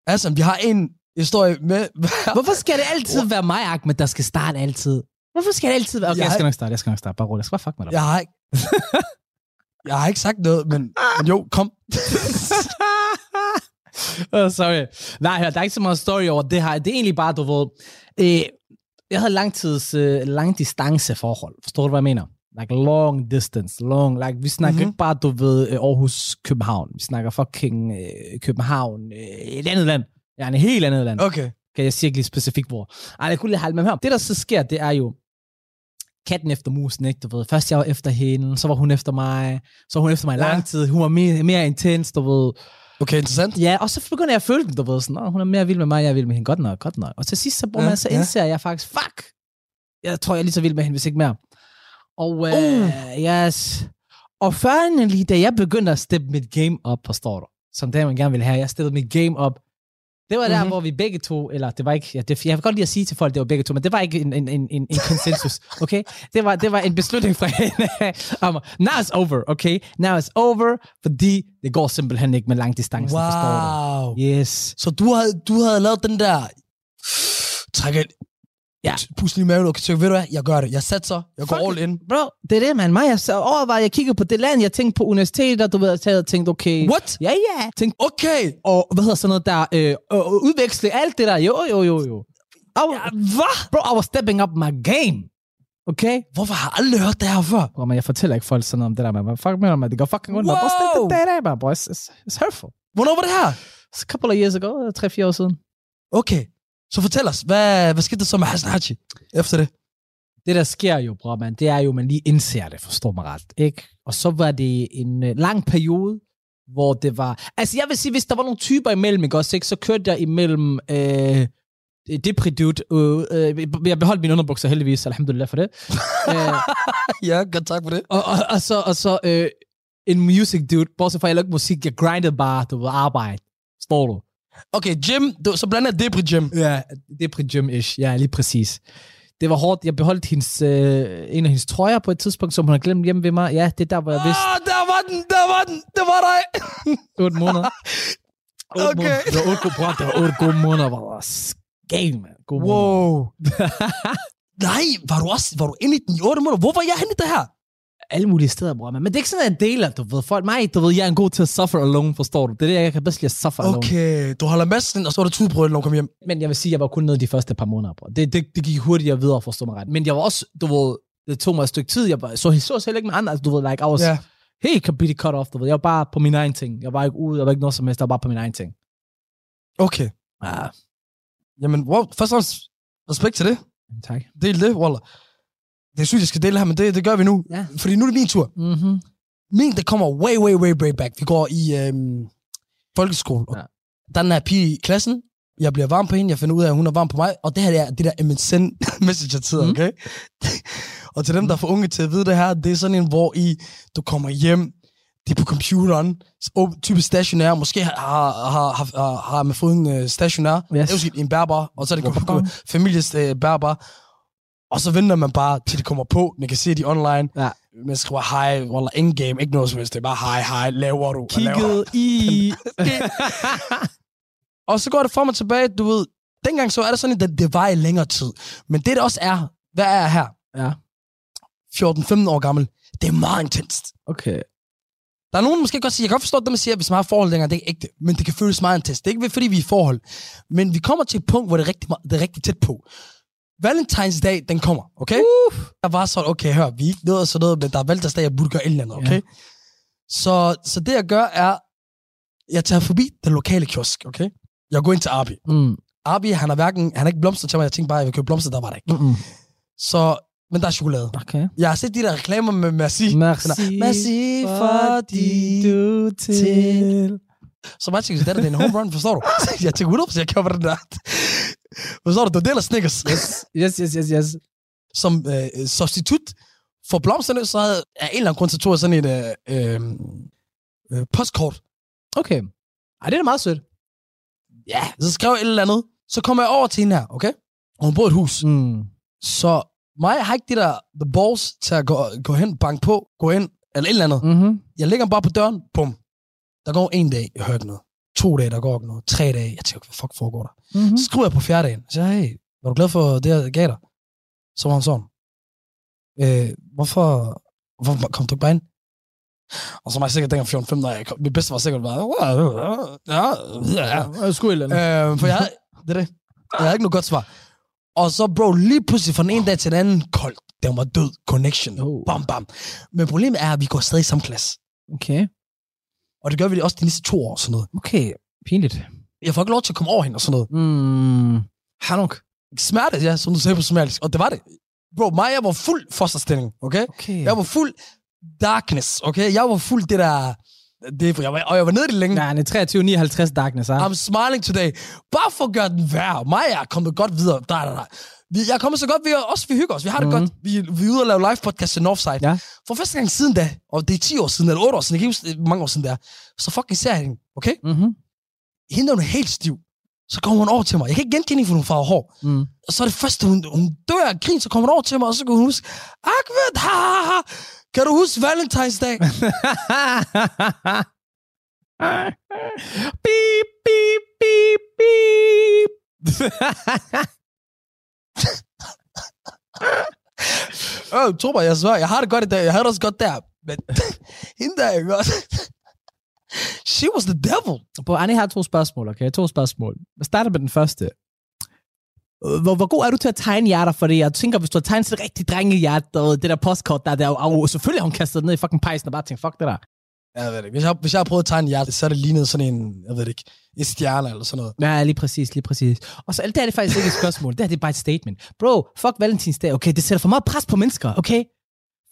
Altså, vi har en historie med...
Hvorfor skal det altid være mig, Ahmed, der skal starte altid? Hvorfor skal det altid være... Okay,
Jeg
jeg,
har-
skal nok starte, jeg skal nok starte. Bare rolig, jeg skal bare fuck med dig.
Jeg har ikke... Jeg har ikke sagt noget, men, men jo, kom.
oh, sorry. Nej, hør, der er ikke så meget story over det her. Det er egentlig bare, du ved... Øh, jeg havde langtids, øh, langdistance forhold. Forstår du, hvad jeg mener? Like long distance, long, like vi snakker
Mhm.
mm-hmm. ikke bare, du ved, øh, Aarhus, København. Vi snakker fucking øh, København, øh, et andet land. Ja, en helt andet land.
Okay.
Kan jeg sige lige specifikt hvor. Ej, jeg kunne lige holde med hør. Det, der så sker, det er jo katten efter musen, ikke? Du ved, først jeg var efter hende, så var hun efter mig, så var hun efter mig
Ja.
lang tid. Hun var mere, mere intens, du ved.
Okay, interessant.
Ja, og så begynder jeg at føle den, du ved, sådan, "Åh, hun er mere vild med mig, jeg er vild med hende, godt nok, godt nok. Og til sidst, så, bruger
Ja,
man, så
ja.
indser jeg faktisk, fuck, jeg tror, jeg er lige så vild med hende, hvis ikke mere. Og, øh, yes. Og førhen da jeg begyndte at steppe mit game op, forstår du, som det, man gerne vil have, jeg steppede mit game op, det var der,
Mhm.
hvor vi begge to, eller det var ikke, ja, det, jeg vil godt lide at sige til folk, det var begge to, men det var ikke en, en, en, en, en konsensus, okay? Det var, det var en beslutning fra hende om, now it's over, okay? Now it's over, fordi det går simpelthen ikke med lang distance, forstår
Wow.
du? Yes.
Så du havde, du havde lavet den der... Træk.
Ja.
Pus lige i maven, okay, så ved du hvad, jeg gør det. Jeg satser, jeg går
Fuck
all in.
Bro, det er det, man. Mig, jeg så overvejede, jeg kiggede på det land, jeg tænkte på universiteter, du ved, jeg havde tænkt, okay...
What?
Ja, ja. Tænkte,
Okay.
og hvad hedder sådan noget der, øh, øh, udveksle alt det der, jo, jo, jo, jo. I was, hvad? Bro, I was stepping up my game. Okay?
Hvorfor har jeg aldrig hørt det her før?
Bro, men jeg fortæller ikke folk sådan noget om det der, man. Fuck med at det går fucking rundt. Wow. Bro, det, det, det, bro. It's, it's, it's hurtful.
Hvornår var det her?
It's a couple of years ago, øh, tre-fire år siden.
Okay. Så fortæl os, hvad, hvad skete der så med Hassan Haji efter det?
det der sker jo, bror, man, det er jo, man lige indser det, forstår mig ret, ikke? Og så var det en øh, lang periode, hvor det var... Altså, jeg vil sige, hvis der var nogle typer imellem, ikke også, ikke? Så kørte jeg imellem... Øh, Depri dude. Øh, øh, jeg beholdt mine underbukser heldigvis, alhamdulillah for det. øh,
ja, godt tak for det.
og, og, og, så, og så øh, en music dude, bortset fra, at jeg lavede musik, jeg grindede bare, du ved, arbejde. Står du?
Okay, gym, du, så blander jeg Debri Gym.
Ja, Depri gym-ish. Ja, lige præcis. Det var hårdt. Jeg beholdt hendes, øh, en af hendes trøjer på et tidspunkt, som hun har glemt hjemme ved mig. Ja, det er der, hvor jeg vidste.
Ah, der var den, der var den, det var dig.
8 måneder.
Okay.
måneder. Det var 8 gode, bror, det var 8 gode måneder, hvor var skæg, mand. Måneder.
Wow. Nej, var du også, var du inde i den i 8 måneder? Hvor var jeg henne i det her?
Alle mulige steder, bror. Men det er ikke sådan, at jeg deler, du ved. Folk, mig, du ved, jeg er en god til at suffer alone, forstår du? Det er det, jeg kan bedst lide at suffer alone.
Okay, du holder massen, og så var der tudbrød, når du kom hjem.
Men jeg vil sige, at jeg var kun nede de første par måneder, bror. Det, det, det gik hurtigere videre, forstå mig ret. Men jeg var også, du ved, det tog mig et stykke tid. Jeg var, så, så selv ikke med andre, altså, du ved, like, I was
Ja.
helt completely cut off, du ved. Jeg var bare på min egen ting. Jeg var ikke ude, jeg var ikke noget som helst, jeg var bare på min egen ting.
Okay.
Ja,
Jamen, wow, først og fremmest respekt til det.
tak.
Del det, Waller. Det sygt, jeg skal dele her, men det, det gør vi nu.
Ja.
Fordi nu er det min tur.
Mm-hmm.
Min, det kommer way, way, way, way back. Vi går i øhm, folkeskole.
Ja.
Der er den her pige i klassen. Jeg bliver varm på hende. Jeg finder ud af, at hun er varm på mig. Og det her det er det der MSN messenger-tid,
Mm.
okay? og til dem, der er for unge til at vide det her, det er sådan en, hvor I, du kommer hjem, det er på computeren, typisk stationær, måske har, har, har, har, har man fået en uh, stationær,
Yes.
yes. en bærbar, og så er det families uh, bærbar. Og så venter man bare, til de kommer på. Man kan se de online.
Ja.
Man skriver hej, eller in-game, ikke noget som helst. Det er bare hej, hej, laver du? Hvad laver?
Kigget i...
Og så går det frem og tilbage, du ved. Dengang så er det sådan, at det, det var i længere tid. Men det, der også er, hvad er jeg her?
ja,
14-15 år gammel. Det er meget intenst.
okay.
Der er nogen, der måske godt sige, jeg kan godt forstå det, man siger, at hvis man har forhold længere, det er ikke ægte. Men det kan føles meget intenst. Det er ikke fordi, vi er i forhold. Men vi kommer til et punkt, hvor det er rigtig, det er rigtig tæt på. Valentine's Day, den kommer, okay? Uh. Der var sådan, okay, hør, vi er ikke noget og sådan noget, men der er Day, jeg burde gøre et eller andet, okay?
Ja.
Så, så det, jeg gør, er, jeg tager forbi den lokale kiosk, okay? Jeg går ind til Arbi.
Mm.
Arbi, han har hverken, han har ikke blomster til mig, jeg tænkte bare, jeg vil købe blomster, der var der ikke.
Mm-mm.
Så, men der er chokolade.
Okay.
Jeg har set de der reklamer med merci.
Merci,
Merci, fordi
du til...
Så mig tænkte, det er en home run, forstår du? jeg tænkte 100% jeg køber den der. Forstår du? Det var del af Snickers.
Yes, yes, yes, yes, yes.
Som øh, substitut for blomsterne, så havde jeg en eller anden grund, tog jeg sådan et øh, øh, øh, postkort.
Okay. Ej, det er da meget sødt.
Ja, så skrev jeg et eller andet. Så kommer jeg over til hende her, okay? Og hun bor i et hus.
Mm.
Så mig har ikke de der the balls til at gå, gå hen, banke på, gå ind, eller et eller andet.
Mm-hmm.
Jeg lægger bare på døren, bum. Der går en dag, jeg ikke noget. To dage, der går ikke noget. Tre dage, jeg tænker, hvad fuck foregår der?
Mm-hmm.
Så skriver jeg på fjerde dagen. Så siger hey, var du glad for det, jeg gav dig? Så var han sådan. Øh, hvorfor, hvorfor kom du ikke bare ind? Og så var jeg sikkert dengang 14-15 år. jeg kom- Mit bedste var sikkert bare, ja, ja, ja.
Et eller.
Øh, for jeg det er det. Jeg havde ikke noget godt svar. Og så, bro, lige pludselig fra den ene dag til den anden, koldt. Den var død. Connection.
Oh.
Bam, bam. Men problemet er, at vi går stadig i samme klasse.
Okay.
Og det gør vi også de næste to år og sådan noget.
Okay. Pinligt.
Jeg får ikke lov til at komme over hende og sådan noget.
Mm. Hanuk.
Smerte, ja, som du sagde på somalisk. Og det var det. Bro, mig, jeg var fuld fosterstilling, okay?
Okay.
Jeg var fuld darkness, okay? Jeg var fuld det der... Det, jeg var, og jeg var nede i det længe.
Nej, det er 23-59 darkness, ah.
I'm smiling today. Bare for at gøre den værre. Mig er kommet godt videre. Der, der, der. Vi, jeg er kommet så godt, vi er, også vi hygger os. Vi har det
Mhm.
godt. Vi, vi er ude og lave live podcast til Northside.
Ja.
For første gang siden da, og det er 10 år siden, eller 8 år siden, jeg kan huske, mange år siden det er, så fucking ser jeg hende, okay?
Mm-hmm.
Hende er hun er helt stiv. Så kommer hun over til mig. Jeg kan ikke genkende hende, for hun farver hår.
Mm.
Og så er det første, hun, hun dør af grin, så kommer hun over til mig, og så kan hun huske, Ahmed, ha, ha, ha. Kan du huske Valentine's Day?
beep, beep, beep, beep.
Øh, tro mig, jeg svær, jeg har det godt i dag. Jeg havde det også godt der. Men hende der, ikke også? She was the devil.
Bro, Annie har to spørgsmål, okay? To spørgsmål. Jeg starter med den første. Hvor, hvor god er du til at tegne hjerter? Fordi jeg tænker, hvis du har tegnet et rigtig drengehjerte, og det der postkort der, der er jo, selvfølgelig har hun kastet det ned i fucking pejsen og bare tænkt, fuck det der.
Jeg ved det ikke. Hvis jeg, hvis jeg har prøvet at tegne hjerte, så er det lignet sådan en, jeg ved det ikke, en stjerne eller sådan noget.
Ja, lige præcis, lige præcis. Og så alt det er det faktisk ikke et spørgsmål. Det her det er bare et statement. Bro, fuck Valentinsdag, okay? Det sætter for meget pres på mennesker, okay?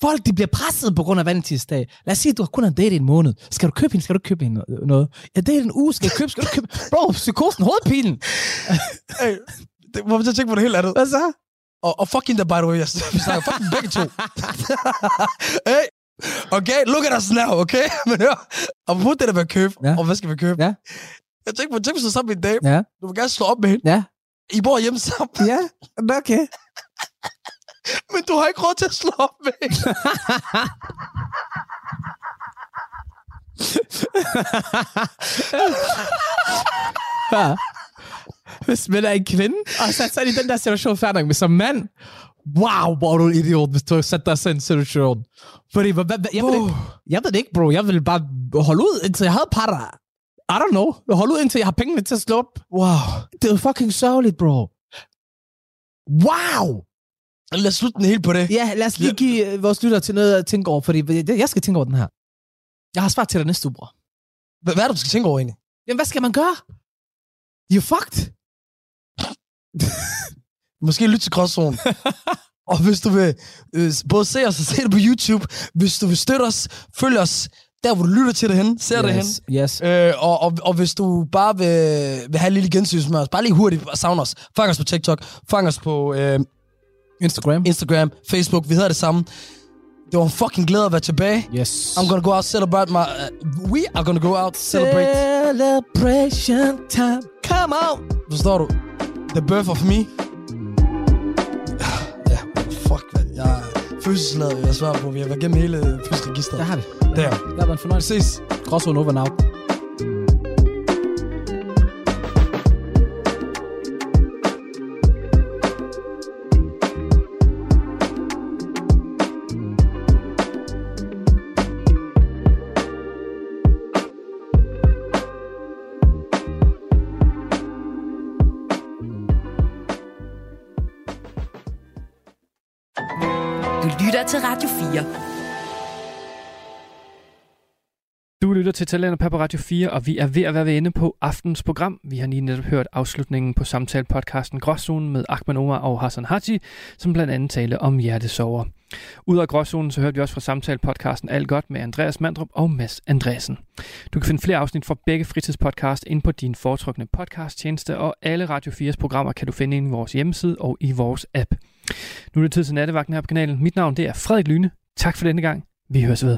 Folk, de bliver presset på grund af Valentinsdag. Lad os sige, at du har kun har datet i en måned. Skal du købe hende? Skal du købe hende noget- noget? Ja, det er en uge. Skal du købe? Skal du købe? Bro, psykosen, hovedpinen.
Hey, det, hvorfor jeg tænke på det helt andet?
Hvad så?
Og, og fucking the by the way, jeg, snakker fucking begge to. hey, okay, look at us now, okay? Men hør, og på det der med at købe,
Ja.
og hvad skal vi købe?
Ja.
Jeg tænker på, tænk hvis du sammen en dame,
Ja.
du vil gerne slå op med hende,
Ja.
I bor hjemme sammen,
Ja, okay.
men du har ikke råd til at slå op med hende.
Ja. Hvis man er en kvinde, og så er i den der situation færdig med som mand, wow, hvor er du en idiot, hvis du sætter dig i en situation. Fordi, hvad, hvad, jeg, ved ikke, jeg ved det ikke, bro. Jeg vil bare holde ud, indtil jeg havde et par, der... I don't know. Holde ud, indtil jeg har pengene til at slå op.
Wow.
Det er fucking sørgeligt, bro. Wow!
Lad os slutte den helt på det.
Ja, lad os lige give øh, vores lyttere til noget at tænke over, fordi det- jeg skal tænke over den her. Jeg har svar til dig næste uge, bror.
Hvad, hvad er det, du skal tænke over egentlig?
Jamen, hvad skal man gøre? You fucked.
Måske lytte til Gråzonen. og hvis du vil øh, både se os og se det på YouTube, hvis du vil støtte os, følg os der, hvor du lytter til det hen, ser det hen.
yes, yes.
Øh, og, og, og hvis du bare vil, vil have en lille gensyn med os, bare lige hurtigt savn os. Fang os på TikTok, fang os på øh,
Instagram.
Instagram, Facebook, vi hedder det samme. Det var en fucking glæde at være tilbage.
Yes.
I'm gonna go out celebrate my... Uh, we are gonna go out celebrate.
Celebration time. Come on.
Forstår du? The Birth of Me. Ja, fuck, hvad. Jeg fødselsladet, jeg svarer på. Vi har været gennem hele fødselsregisteret.
Der har vi.
Der.
Det har været en fornøjelse.
Ses.
Crossroad over
now. Lytter til
Talenter på Radio 4, og vi er ved at være ved ende på aftens program. Vi har lige netop hørt afslutningen på samtale-podcasten Gråzonen med Ahmed Omar og Hassan Haji, som blandt andet talte om hjertesover. Ud af Gråzonen så hørte vi også fra samtale-podcasten Alt Godt med Andreas Mandrup og Mads Andreasen. Du kan finde flere afsnit fra begge fritidspodcast ind på din foretrukne podcasttjeneste, og alle Radio 4's programmer kan du finde ind i vores hjemmeside og i vores app. Nu er det tid til nattevagten her på kanalen. Mit navn det er Frederik Lyne. Tak for denne gang. Vi høres ved.